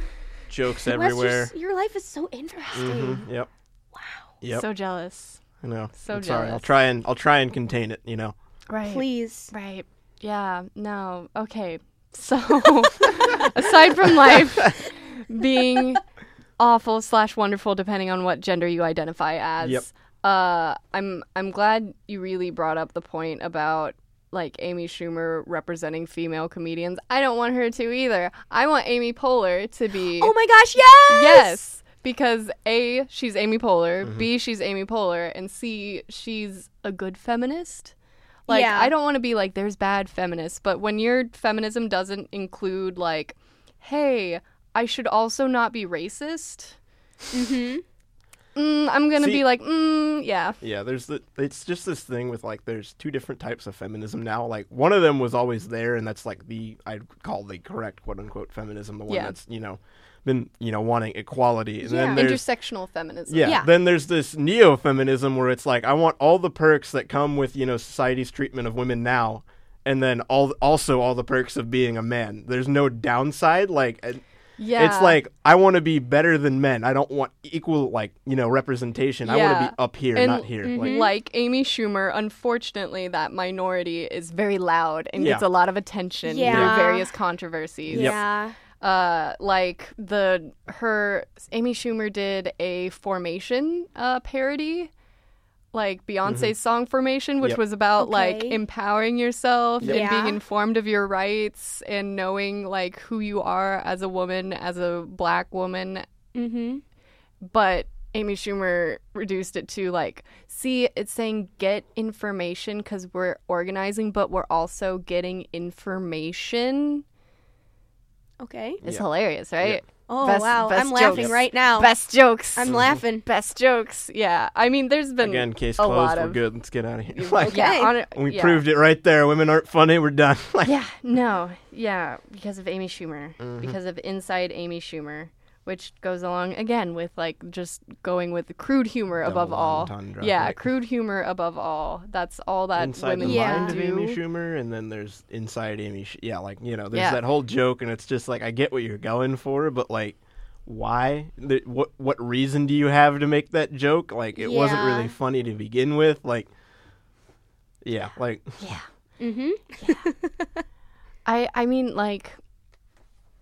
jokes everywhere. your, your life is so interesting. hmm Yep. Wow. Yep. So jealous. I know. so I'm sorry. I'll try and I'll try and contain it. You know. Right. Please. Right. Yeah. No. Okay. So, aside from life being awful slash wonderful, depending on what gender you identify as, Yep. uh, I'm I'm glad you really brought up the point about like Amy Schumer representing female comedians. I don't want her to either. I want Amy Poehler to be. Oh my gosh, yes. Yes, because A, she's Amy Poehler, Mm-hmm. B, she's Amy Poehler, and C, she's a good feminist. Like, Yeah. I don't want to be like, there's bad feminists, but when your feminism doesn't include, like, hey, I should also not be racist, Mm-hmm. mm, I'm going to See- be like, mm, yeah. Yeah, there's the it's just this thing with like there's two different types of feminism now. Like one of them was always there and that's like the I'd call the correct quote unquote feminism, the one Yeah. that's, you know, been, you know, wanting equality. And Yeah. then there's Intersectional feminism. yeah, Yeah. then there's this neo-feminism where it's like I want all the perks that come with, you know, society's treatment of women now and then all also all the perks of being a man. There's no downside like Yeah. It's like I want to be better than men. I don't want equal like, you know, representation. I want to be up here, And- not here. Mm-hmm. Like like Amy Schumer, unfortunately, that minority is very loud and Yeah. gets a lot of attention Yeah. through various controversies. Yep. Yeah. uh like the her Amy Schumer did a formation uh parody like Beyonce's song Formation which Yep. was about like empowering yourself and Yep. being informed of your rights and knowing like who you are as a woman as a black woman Mm-hmm. but Amy Schumer reduced it to like, see, it's saying get information because we're organizing, but we're also getting information. Okay. It's Yeah. hilarious, right? Oh Best- wow, best I'm laughing jokes. right now. Best jokes. I'm laughing. Best jokes. Yeah. I mean, there's been again, case a closed. lot We're of good. Let's get out of here. like Okay. Yeah, on it- we yeah. proved it right there. Women aren't funny. We're done. like Yeah, no, yeah, because of Amy Schumer, Mm-hmm. because of Inside Amy Schumer, which goes along again with like just going with the crude humor above all. entendre, Yeah, like- crude humor above all. That's all that inside the women Yeah. mind of. Amy Schumer, and then there's inside Amy. Sch- yeah, like you know, there's Yeah. that whole joke, and it's just like I get what you're going for, but like, why? The, what what reason do you have to make that joke? Like, it wasn't really funny to begin with. Like, yeah, like yeah Mm-hmm. I I mean like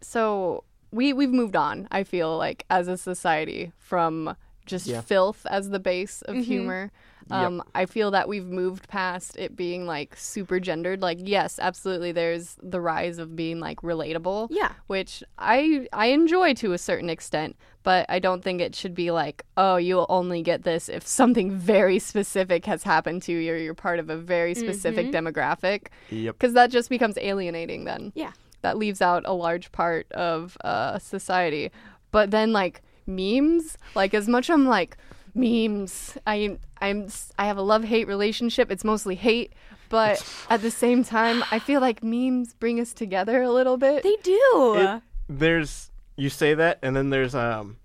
so we we've moved on, I feel like as a society from just Yeah. filth as the base of Mm-hmm. humor. Yep. Um I feel that we've moved past it being like super gendered. Like yes, absolutely there's the rise of being like relatable. Yeah. Which I I enjoy to a certain extent, but I don't think it should be like, oh, you'll only get this if something very specific has happened to you or you're part of a very specific demographic yep. because that just becomes alienating then Yeah. That leaves out a large part of uh, society but then like memes like as much i'm like memes i i'm I have a love hate relationship it's mostly hate but at the same time i feel like memes bring us together a little bit They do. It, there's you say that, and then there's um,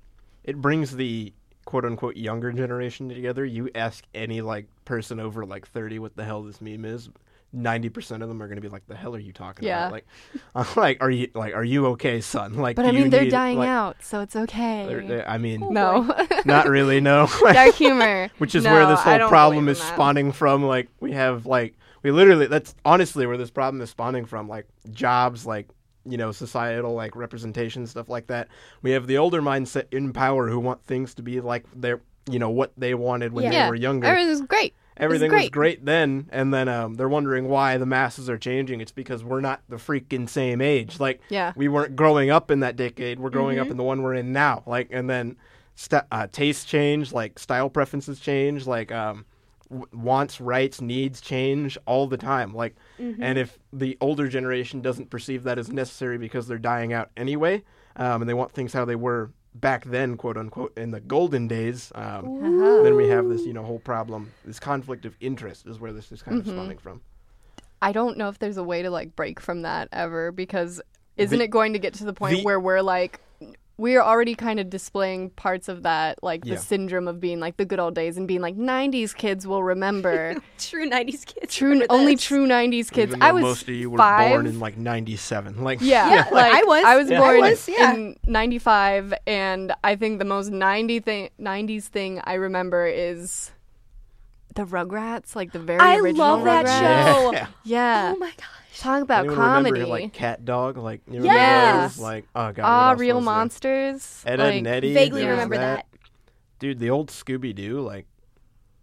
it brings the quote unquote younger generation together. You ask any like person over like thirty what the hell this meme is. Ninety percent of them are gonna be like, "The hell are you talking Yeah. about?" Like, I'm like, "Are you like, are you okay, son?" Like, but i mean they're need- dying like, out so it's okay they're- they're- I mean, no not really. No, dark humor which is No, where this whole problem is that. spawning from. Like, we have like we literally that's honestly where this problem is spawning from. Like jobs, like you know, societal like representation stuff like that. We have the older mindset in power who want things to be like their you know what they wanted when Yeah. they were younger. Everything's great. Everything was great. great then, and then um, they're wondering why the masses are changing. It's because we're not the freaking same age. Like, Yeah. we weren't growing up in that decade. We're growing up in the one we're in now. Like, and then st- uh, tastes change, like style preferences change, like um, w- wants, rights, needs change all the time. Like, and if the older generation doesn't perceive that as necessary because they're dying out anyway, um, and they want things how they were back then, quote unquote, in the golden days. Um, Uh-huh. then we have this, you know, whole problem. This conflict of interest is where this is kind Mm-hmm. of spawning from. I don't know if there's a way to like break from that ever because isn't The- it going to get to the point the- where we're like we're already kind of displaying parts of that like the syndrome of being like the good old days and being like 90s kids will remember True '90s kids. true remember only true 90s kids I was most of you were five. born in like '97. Like, yeah, Yeah, like I was. I was Yeah. born I was, yeah. in 95 and I think the most 90 thing 90s thing I remember is the Rugrats like the very I original love that Rugrats. show. Yeah. Yeah. Oh my gosh. Talk about Anyone comedy. remember like Cat Dog? Like, you remember Yes. those? Like, oh god. Ah, real monsters. Ed, Edd n Eddy. Vaguely remember that. Dude, the old Scooby Doo, like,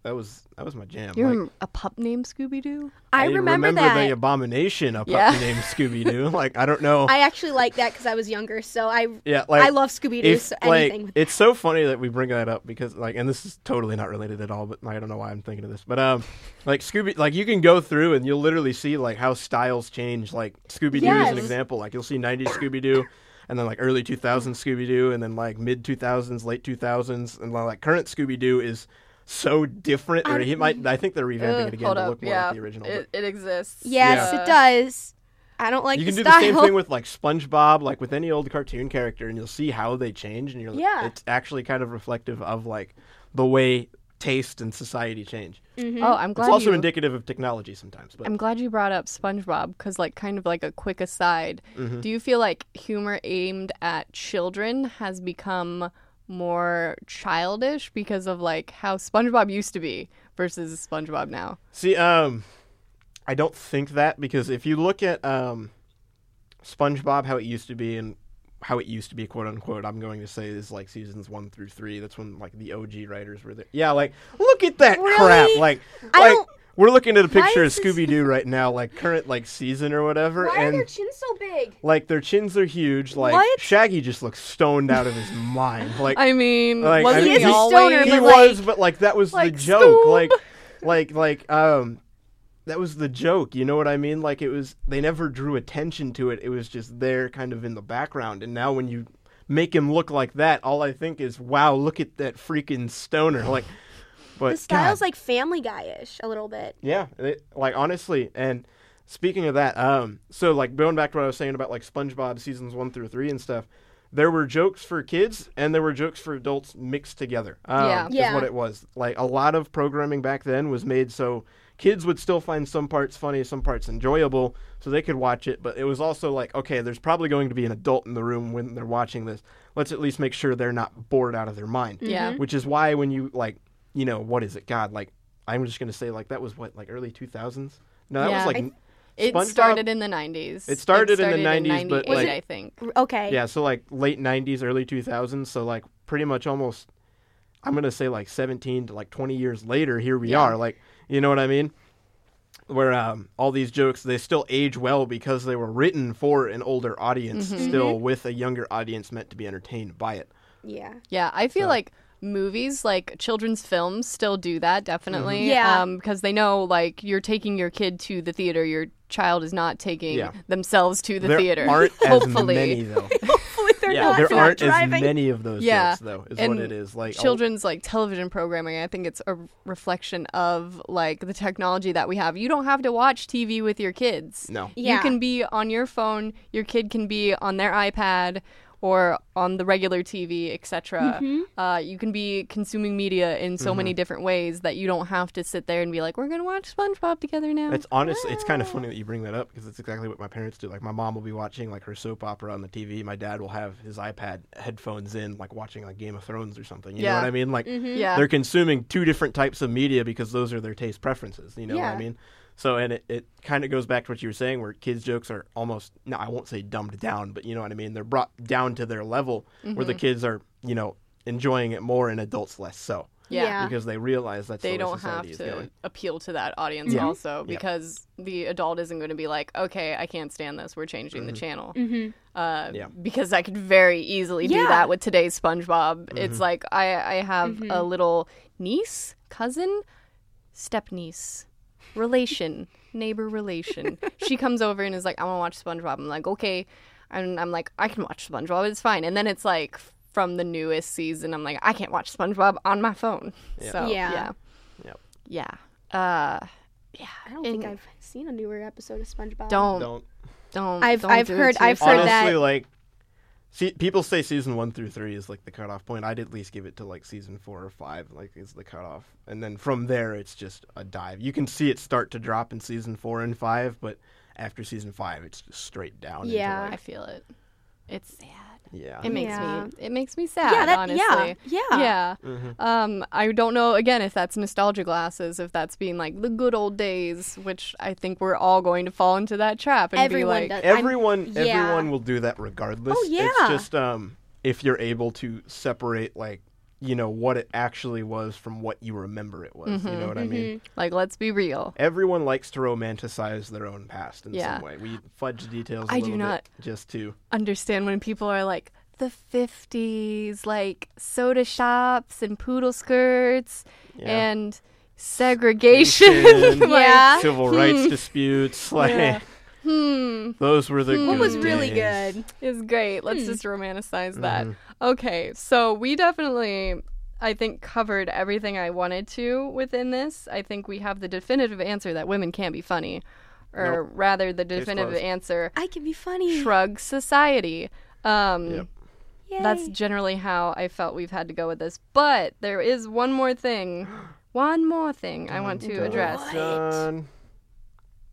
that was that was my jam. You like, a pup named Scooby Doo? I, remember, that. the abomination of Yeah. named Scooby Doo. Like, I don't know. I actually like that because I was younger, so I yeah, like I love Scooby Doo. So like anything. with it's so funny that we bring that up because like and this is totally not related at all but i don't know why i'm thinking of this but um like scooby like you can go through and you'll literally see like how styles change like scooby-doo is an example like you'll see 90s scooby-doo and then like early 2000s scooby-doo and then like mid 2000s late 2000s and like current scooby-doo is so different or he might i think they're revamping Ugh, it again hold to up. look more yeah, like the original It, it exists. yes, Uh, it does. I don't like you can the do style. the same thing with like SpongeBob, like with any old cartoon character, and you'll see how they change, and you're like, Yeah. it's actually kind of reflective of like the way taste and society change. Mhm. Oh, I'm glad It's also you. indicative of technology sometimes, but I'm glad you brought up SpongeBob because, like, kind of like a quick aside. Mm-hmm. Do you feel like humor aimed at children has become more childish because of like how SpongeBob used to be versus SpongeBob now? see, um, I don't think that because if you look at um, SpongeBob, how it used to be, and how it used to be, quote unquote, I'm going to say is like seasons one through three. That's when like the OG writers were there. Yeah, like look at that crap. Like, I like don't- we're looking at a picture of Scooby Doo right now, like current like season or whatever, Why are and their chins so big? like their chins are huge. Like What? Shaggy just looks stoned out of his mind. Like I mean, Like, wasn't mean, he He a always? stoner, he but, was, like- but like that was like, the joke. Scoob. Like, like, like, um, that was the joke. You know what I mean? Like it was. They never drew attention to it. It was just there, kind of in the background. And now when you make him look like that, all I think is, wow, look at that freaking stoner. Like, but The style's God, like Family Guy-ish a little bit. yeah, it, like honestly, and speaking of that, um, so like going back to what I was saying about like SpongeBob seasons one through three and stuff, there were jokes for kids and there were jokes for adults mixed together. Um, Yeah. is Yeah. what it was. Like a lot of programming back then was made so kids would still find some parts funny, some parts enjoyable, so they could watch it. But it was also like, okay, there's probably going to be an adult in the room when they're watching this. Let's at least make sure they're not bored out of their mind. Yeah. Which is why when you like, you know, what is it? God, like I'm just gonna say like that was what like early 2000s. No, that Yeah. was like I- It SpongeBob- started in the 90s. It started in the started 90s, but, 98, like- I think. Okay. yeah, so like late 90s, early 2000s. So like pretty much almost, I'm gonna say like 17 to like 20 years later, here we Yeah. are. Like you know what I mean? Where um, all these jokes they still age well because they were written for an older audience, Mm-hmm. still with a younger audience meant to be entertained by it. Yeah. Yeah, I feel So- like movies, like children's films, still do that definitely. Mhm. Yeah. um, because they know like you're taking your kid to the theater, your child is not taking Yeah. themselves to the there theater. aren't Hopefully, many though. Hopefully they're yeah, not there aren't driving. as many of those Yeah, jokes though. Is and what it is. Like all- children's like television programming. I think it's a reflection of like the technology that we have. You don't have to watch TV with your kids. No. yeah. You can be on your phone. Your kid can be on their iPad or on the regular TV, etc. Mm-hmm. Uh, you can be consuming media in so Mm-hmm. many different ways that you don't have to sit there and be like, "We're gonna watch SpongeBob together now." It's honest. It's kind of funny that you bring that up because it's exactly what my parents do. Like my mom will be watching like her soap opera on the TV. My dad will have his iPad headphones in, like watching like Game of Thrones or something. You know what I mean? Like yeah, they're consuming two different types of media because those are their taste preferences. You know what I mean? So and it, it kind of goes back to what you were saying, where kids jokes are almost no, I won't say dumbed down, but you know what I mean. They're brought down to their level where the kids are you know enjoying it more and adults less so Yeah. Yeah. because they realize that They the don't have to appeal to that audience Yeah. also Yeah. because the adult isn't going to be like, okay, I can't stand this. We're changing the channel. Uh, Mm-hmm. Yeah. Because I could very easily do that with today's SpongeBob. Mm-hmm. It's like I, I have a little niece, cousin, step niece, relation, neighbor relation. she comes over and is like, I want to watch SpongeBob. I'm like, okay. And I'm like, I can watch SpongeBob. It's fine. And then it's like from the newest season, I'm like, I can't watch SpongeBob on my phone. Yeah. So Yeah. yeah, Yep. yeah. Uh, I don't think I've seen a newer episode of SpongeBob. don't Don't don't. I've- don't I've do heard- to I've yourself. heard honestly that- like. See, people say season one through three is like the cutoff point. I'd at least give it to like season four or five, like is the cutoff, and then from there it's just a dive. You can see it start to drop in season four and five, but after season five, it's just straight down. Yeah. I feel it. It's sad. Yeah. It makes Yeah. me. It makes me sad. Yeah, that- honestly. yeah, yeah. yeah. Mm-hmm. Um, I don't know again if that's nostalgia glasses, if that's being like the good old days, which I think we're all going to fall into that trap and Everyone be like, does. Everyone yeah. everyone will do that regardless. Oh, yeah. It's just um if you're able to separate like you know what it actually was from what you remember it was. You know what I Mm-hmm. mean? like let's be real. Everyone likes to romanticize their own past in Yeah. some way. We fudge details a I do little bit not. just to Understand when people are like the fifties, like soda shops and poodle skirts Yeah. and segregation. Segregation. Like, Yeah. civil rights disputes like Yeah. Hmm. those were the What good was really days. good? is great. Hmm. Let's just romanticize that. Okay, so we definitely, I think, covered everything I wanted to within this. I think we have the definitive answer that women can't be funny, or Nope. rather, the definitive answer I can be funny. shrug society. Um, Yep. That's generally how I felt we've had to go with this. But there is one more thing, one more thing I want to Dun, address What? Done.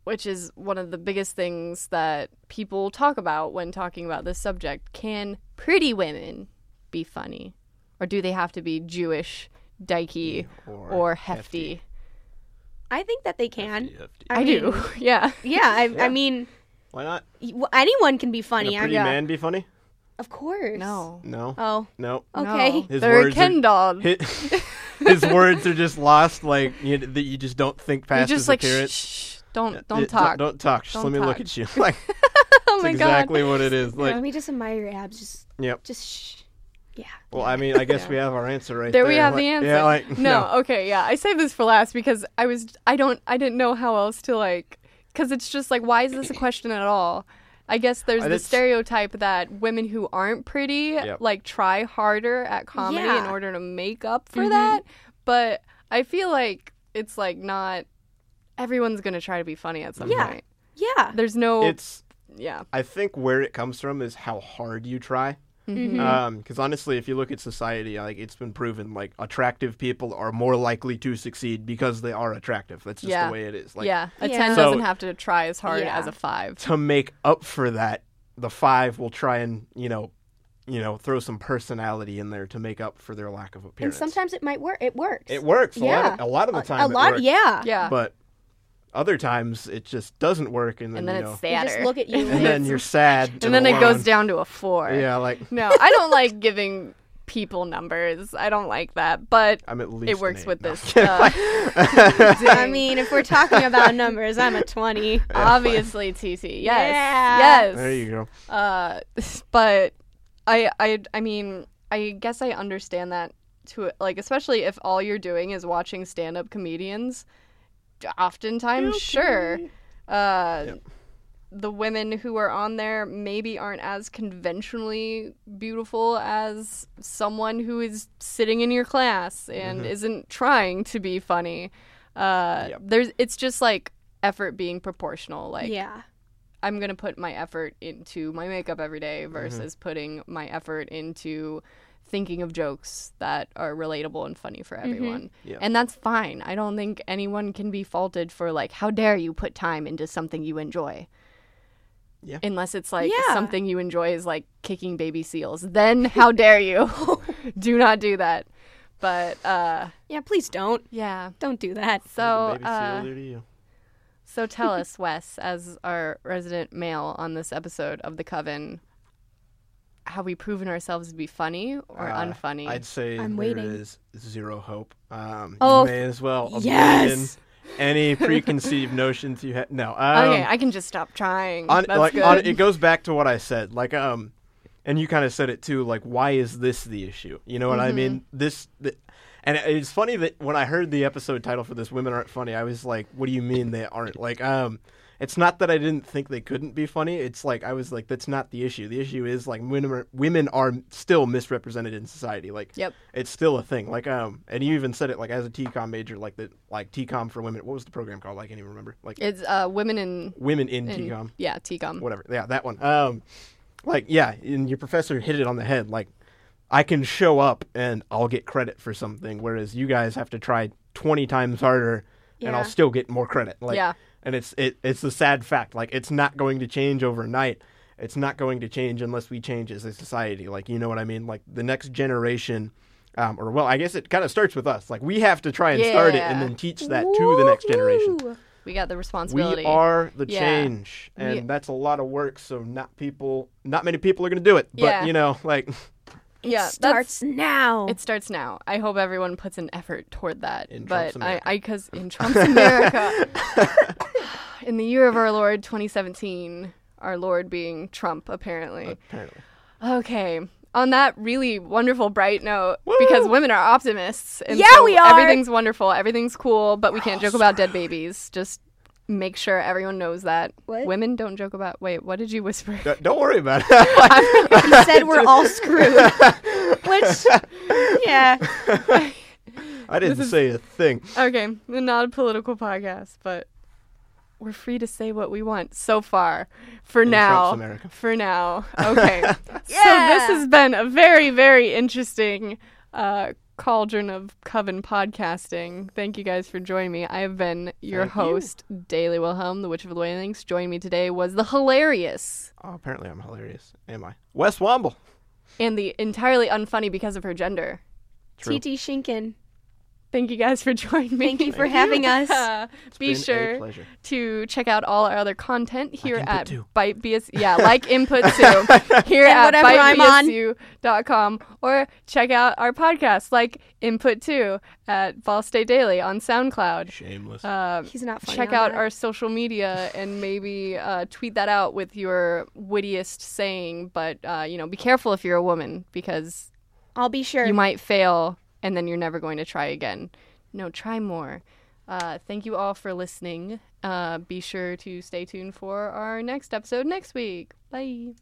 which is one of the biggest things that people talk about when talking about this subject. Can pretty women be funny? Or do they have to be Jewish, dykey, Or or, hefty? I think that they can. Hefty, hefty. I, do. yeah. Yeah, I, Yeah. I mean, Why not? y- w- anyone can be Can funny. a I pretty mean, man be funny? of course. No. No. Oh, No. okay. His They're words are- Ken doll. His, his words are just lost, like you, that you just don't think past You're just his like, appearance. shh, shh, don't, don't it- talk. Don't, talk. Just Don't let me look at you. Like oh that's my exactly god. what it is. Like, Let me just admire your abs. Just, yep. just shh. Yeah. Well, I mean, I guess Yeah. we have our answer right There there. we have Like- the answer. Yeah, like no, okay, yeah. I saved this for last because I was I don't I didn't know how else to like cuz it's just like why is this a question at all? I guess there's Uh, the stereotype that women who aren't pretty Yep. like try harder at comedy in order to make up for Mhm. that, but I feel like it's like not everyone's going to try to be funny at some Yeah. point. Yeah. There's no It's. yeah. I think where it comes from is how hard you try. Mhm. Um, because honestly, if you look at society, like it's been proven, like attractive people are more likely to succeed because they are attractive. That's just Yeah. the way it is. Like yeah, a 10 So- doesn't have to try as hard Yeah. as a 5. to make up for that, the five will try and you know, you know, throw some personality in there to make up for their lack of appearance And appearance. sometimes it might work. It works. it works. A lot, Yeah. of, a lot of the A- time. a it lot. works. Yeah. Yeah. But other times it just doesn't work, and then, and then you it's know, They sadder. just look at you. and and then you're sad. and then it goes down. down to a 4. Yeah, like No, I don't like giving people numbers. I don't like that, but I'm at least. an works eight. with No. this, uh, I mean, if we're talking about numbers, I'm a 20. obviously TT. Yes. Yeah. Yes. there you go. Uh, but I, I, I mean, I guess I understand that to like, especially if all you're doing is watching stand-up comedians. Oftentimes, sure. Uh, Yep. the women who are on there maybe aren't as conventionally beautiful as someone who is sitting in your class and Mhm. isn't trying to be funny. Uh, Yep. There's, it's just like effort being proportional. Like, yeah. I'm gonna put my effort into my makeup every day Mm-hmm. versus putting my effort into thinking of jokes that are relatable and funny for everyone. Mm-hmm. Yeah. And that's fine. I don't think anyone can be faulted for like how dare you put time into something you enjoy. Yeah. Unless it's like Yeah. something you enjoy is like kicking baby seals. Then how dare you? do not do that. But uh Yeah, please don't. yeah. Don't do that. So Baby uh, seal do to you. So tell us, Wes, as our resident male on this episode of The Coven, have we proven ourselves to be funny or Uh, unfunny? I'd say I'm there waiting. is zero hope. Um, Oh, you may as well abandon yes! any preconceived notions you had. No. Um, okay, I can just stop trying. on, That's like good. on, it goes back to what I said. Like um, and you kind of said it too. Like why is this the issue? You know what I mean? Mm-hmm. This. The, and it's funny that when I heard the episode title for this, "Women Aren't Funny," I was like, "What do you mean they aren't?" Like, um, it's not that I didn't think they couldn't be funny. It's like I was like, "That's not the issue. The issue is like women are, women are still misrepresented in society. Like, Yep. it's still a thing. Like, um, and you even said it like as a TCOM major, like the like TCOM for women. What was the program called? I can't even remember. Like It's uh, women in, women in, in TCOM yeah, TCOM. whatever. Yeah, that one. Um, like yeah, and your professor hit it on the head. Like I can show up and I'll get credit for something, whereas you guys have to try twenty times harder, and I'll still get more credit. Like, Yeah. And it's it it's a sad fact. Like it's not going to change overnight. It's not going to change unless we change as a society. Like you know what I mean. Like the next generation. Um, or well, I guess it kind of starts with us. Like we have to try and start it and then teach that to the next generation. We got the responsibility. We are the Yeah. change, and We- that's a lot of work. So not people, not many people are going to do it. But Yeah. you know, like yeah, Starts now. It starts now. I hope everyone puts an effort toward that. In but Trump's I, I, because in Trump's America, in the year of our Lord 2017, our Lord being Trump, apparently. apparently, Okay. On that really wonderful, bright note, because women are optimists. And Yeah, so we are. Everything's wonderful. Everything's cool, but we can't joke about dead babies. Just make sure everyone knows that. What? Women don't joke about. Wait, what did you whisper? D- don't worry about it. he said we're all screwed. Which, yeah. I didn't say a thing. Okay, not a political podcast, but we're free to say what we want so far. For In now. America. For now. Okay. yeah! So this has been a very, very interesting uh, cauldron of coven podcasting. Thank you guys for joining me. I have been your Thank you. host, Daily Wilhelm, the Witch of the Wailings. Joining me today was the hilarious Oh, apparently, I'm hilarious. Am I? Wes Womble. and the entirely unfunny because of her gender. True. TT Shinkin. Thank you guys for joining me. Thank you for having us. Uh, be been sure pleasure. to check out all our other content here Input at Too. Byte BS. Yeah, like Input too here And at whatever I'm bytebsu.com or check out our podcast like Input Two at Ball State Daily on SoundCloud. Shameless. Uh, He's not funny. check out that. our social media and maybe uh, tweet that out with your wittiest saying. But uh, you know, be careful if you're a woman because I'll be sure. you might fail and then you're never going to try again. No, try more. Uh, thank you all for listening. Uh, be sure to stay tuned for our next episode next week. Bye.